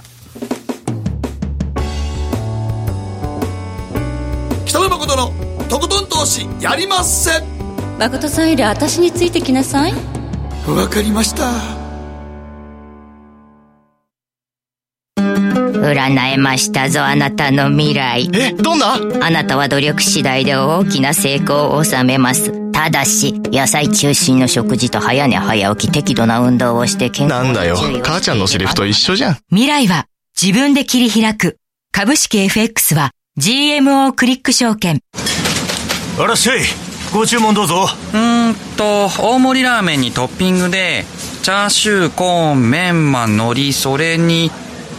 北野誠のとことん投資やりません。
誠さんより私についてきなさい。
わかりました。
占えましたぞあなたの未来。
えどんな？
あなたは努力次第で大きな成功を収めます。ただし野菜中心の食事と早寝早起き適度な運動をして健
康なんだよ。母ちゃんのセリフと一緒じゃん。
未来は自分で切り開く。株式 FX は GMO クリック証券。
あらっしゃいご注文どうぞ。
うーんと大盛りラーメンにトッピングでチャーシューコーンメンマ海苔それに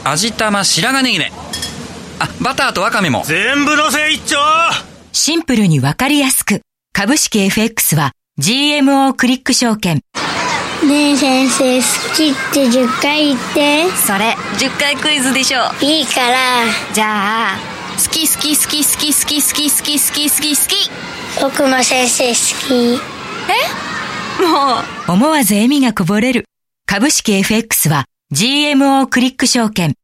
味玉白髪ネギね。あバターとワカメも。
全部のせ一丁。
シンプルにわかりやすく。株式 FX は GMO クリック証券。
ねえ先生好きって10回言って。
それ10回クイズでしょ。
いいから。
じゃあ好き好き好き好き好き好き好き好き好き好き
僕も先生好き。え？
もう。思わず笑みがこぼれる。株式 FX は GMO クリック証券。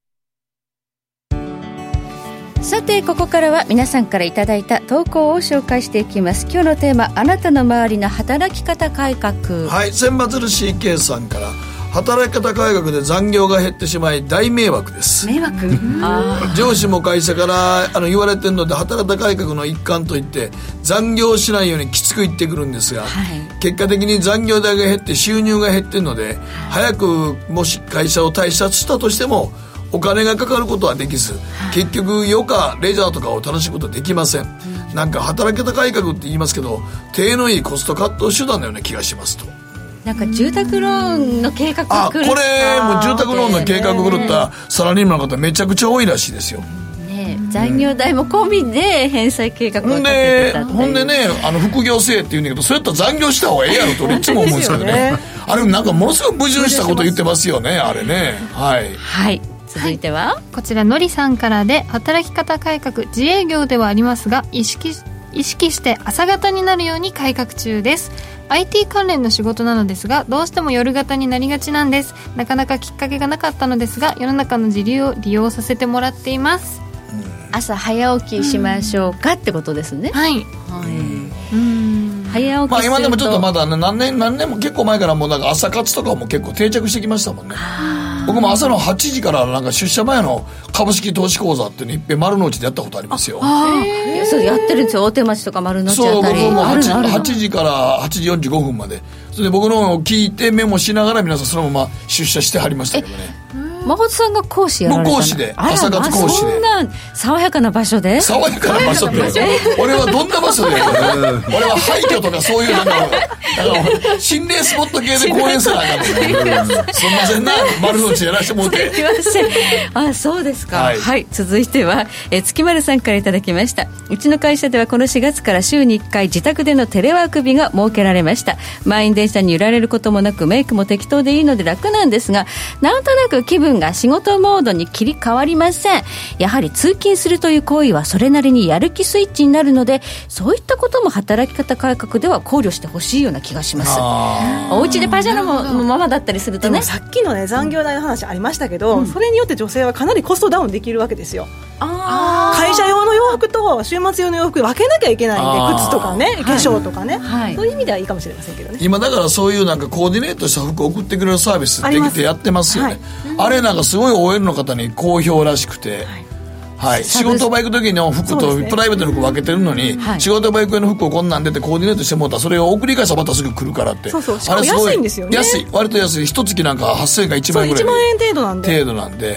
さてここからは皆さんからいただいた投稿を紹介していきます。今日のテーマあなたの周りの働き方改革。
はい千羽鶴 CK さんから働き方改革で残業が減ってしまい大迷惑です。
迷惑？
上司も会社からあの言われてるので働き方改革の一環といって残業しないようにきつく言ってくるんですが、はい、結果的に残業代が減って収入が減ってるので、早くもし会社を退社したとしてもお金がかかることはできず、結局余暇レジャーとかを楽しむことはできません、うん、なんか働き方改革って言いますけど手のいいコストカット手段のような気がしますと
なんか住宅ローンの計画
あこれもう住宅ローンの計画狂ったサラリーマンの方めちゃくちゃ多いらしいですよ、
ね、残業代も込みで返済計画を立ててた
ほんでねあの副業制って言うんだけどそうやったら残業した方がええやろといつも思うんですけどね。ね、あれなんかものすごく矛盾したこと言ってますよねあれね。はい、
はい。続いては、
はい、こちらのりさんからで働き方改革自営業ではありますが意識意識して朝方になるように改革中です IT 関連の仕事なのですがどうしても夜型になりがちなんです。なかなかきっかけがなかったのですが世の中の時流を利用させてもらっています。
朝早起きしましょうか、ってことですね。
はい、
はい、うん。早起き
まあ今でもちょっとまだ、ね、何年何年も結構前からもうなんか朝活とかも結構定着してきましたもんね僕も朝の8時からなんか出社前の株式投資講座っていうのいっぺん丸の内でやったことありますよ。
そうやってるんですよ。大手町とか丸の内あたり。
そう僕も 8, 8時から8時45分まで。それで僕のを聞いてメモしながら皆さんそのまま出社してはりましたけどね
誠さんが講師やられた
講師で。朝活講師で。
そんな爽やかな場所で。
爽やかな場所って 俺はどんな場所で？俺は廃墟とかそういうなんか心霊スポット系で講演するあかん。すいませんな。丸の内やらせてもらって。
すいません。あそうですか、はい、はい、続いてはえ月丸さんからいただきました。うちの会社ではこの4月から週に1回自宅でのテレワーク日が設けられました。満員電車に揺られることもなくメイクも適当でいいので楽なんですがなんとなく気分が仕事モードに切り替わりません。やはり通勤するという行為はそれなりにやる気スイッチになるのでそういったことも働き方改革では考慮してほしいような気がします。お家でパジャマのままだったりするとね。
さっきのね残業代の話ありましたけど、うん、それによって女性はかなりコストダウンできるわけですよ。会社用の洋服と週末用の洋服分けなきゃいけないんで靴とかね化粧とかね、はい、そういう意味ではいいかもしれませんけどね。
今だからそういうなんかコーディネートした服を送ってくれるサービスできてやってますよね。あはい、あれなんかすごい OL の方に好評らしくて、はい。はい、仕事場行く時の服とプライベートの服分けてるのに、ね仕事場行くの服をこんなん出てコーディネートしてもらったらそれを送り返したらまたすぐ来るからって。
そうそう。しかも安いんですよね。
安い。割と安い。一月なんか8000円か1万円ぐらい。
1万円程度なんで。
程度なんで、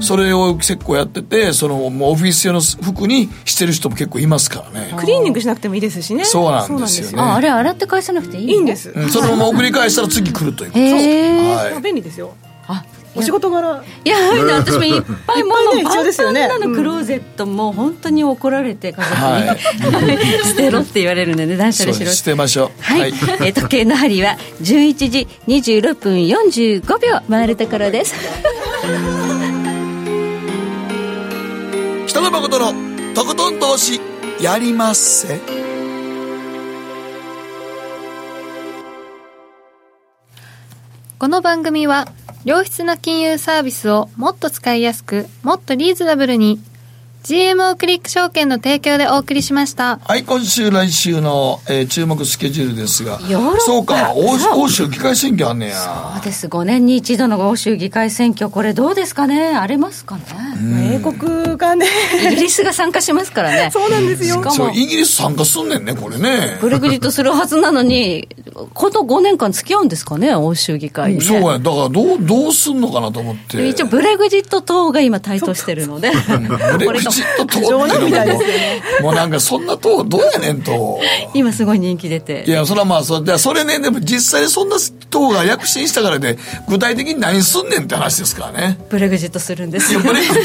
それを結構やっててそのもうオフィス用の服にしてる人も結構いますからね。
クリーニングしなくてもいいですしね。
そうなんですよね。
ああれ洗って返さなくていいい
いんです、
うん、そのまま送り返したら次来るということ
です、はい、便利ですよ。あお仕事柄。
いや私もいっぱい物必要ですよね。のクローゼットも本当に怒られて家族に、はい、捨てろって言われるので断捨離しろ
捨てましょう。
はい、はい、え時計の針は11時26分45秒。回るところです。
北野誠のとことん投資やりまっせ。
この番組は良質な金融サービスをもっと使いやすく、もっとリーズナブルに GMO クリック証券の提供でお送りしました。
はい、今週来週の、えー、注目スケジュールですが、そうか、欧 欧州議会選挙あんねや。
そうです、5年に一度の欧州議会選挙、これどうですかね？荒れますかね？
英国がね。
イギリスが参加しますからね。
そうなんですよ。
しかも、イギリス参加すんねんね、これね。
ブレグジットするはずなのに、この5年間付き合うんですかね、欧州議会、ね、
そうや、だからどう、どうすんのかなと思って。
一応、ブレグジット党が今台頭してるので。
ブレグジット党っていうのも、もうなんかそんな党どうやねんと。
今すごい人気出て。
いや、それはまあ、それそれね、でも実際にそんな党が躍進したからで、具体的に何すんねんって話ですからね。
ブレグジットするんですよ。
ブレグジッ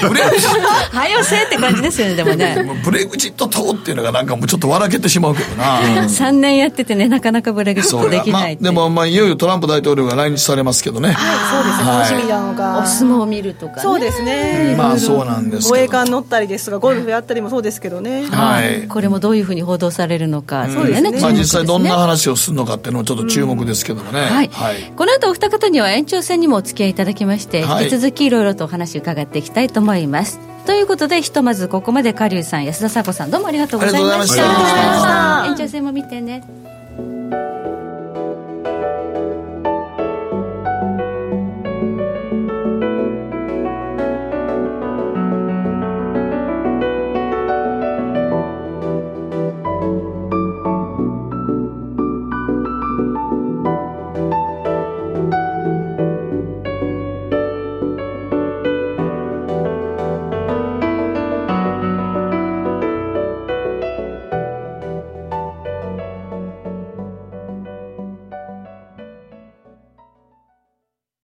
ト。ブレグジッ
ト。はよせって感じですよね、でもね。
ブレグジット党っていうのがなんかもうちょっと笑けてしまうけどな。
3年やっててね、ねなかなかブレグジットできない、
まあ、でも、まあ、いよいよトランプ大統領が来日されますけどね、
はい、そうですね、楽しみなのが。
お相撲を見るとか、ね、
そうですね、
まあそうなんです
護衛艦乗ったりですとかゴルフやったりもそうですけどね、
はい、これもどういうふうに報道されるのか、
そうですね、まあ、実際どんな話をするのかっていうのもちょっと注目ですけどもね、はい、
はい、この後お二方には延長戦にもお付き合いいただきまして、引き続きいろいろとお話伺っていきたいと思います。ということでひとまずここまで狩生さん安田佐子さんどうもありがとうございました。延長戦も見てね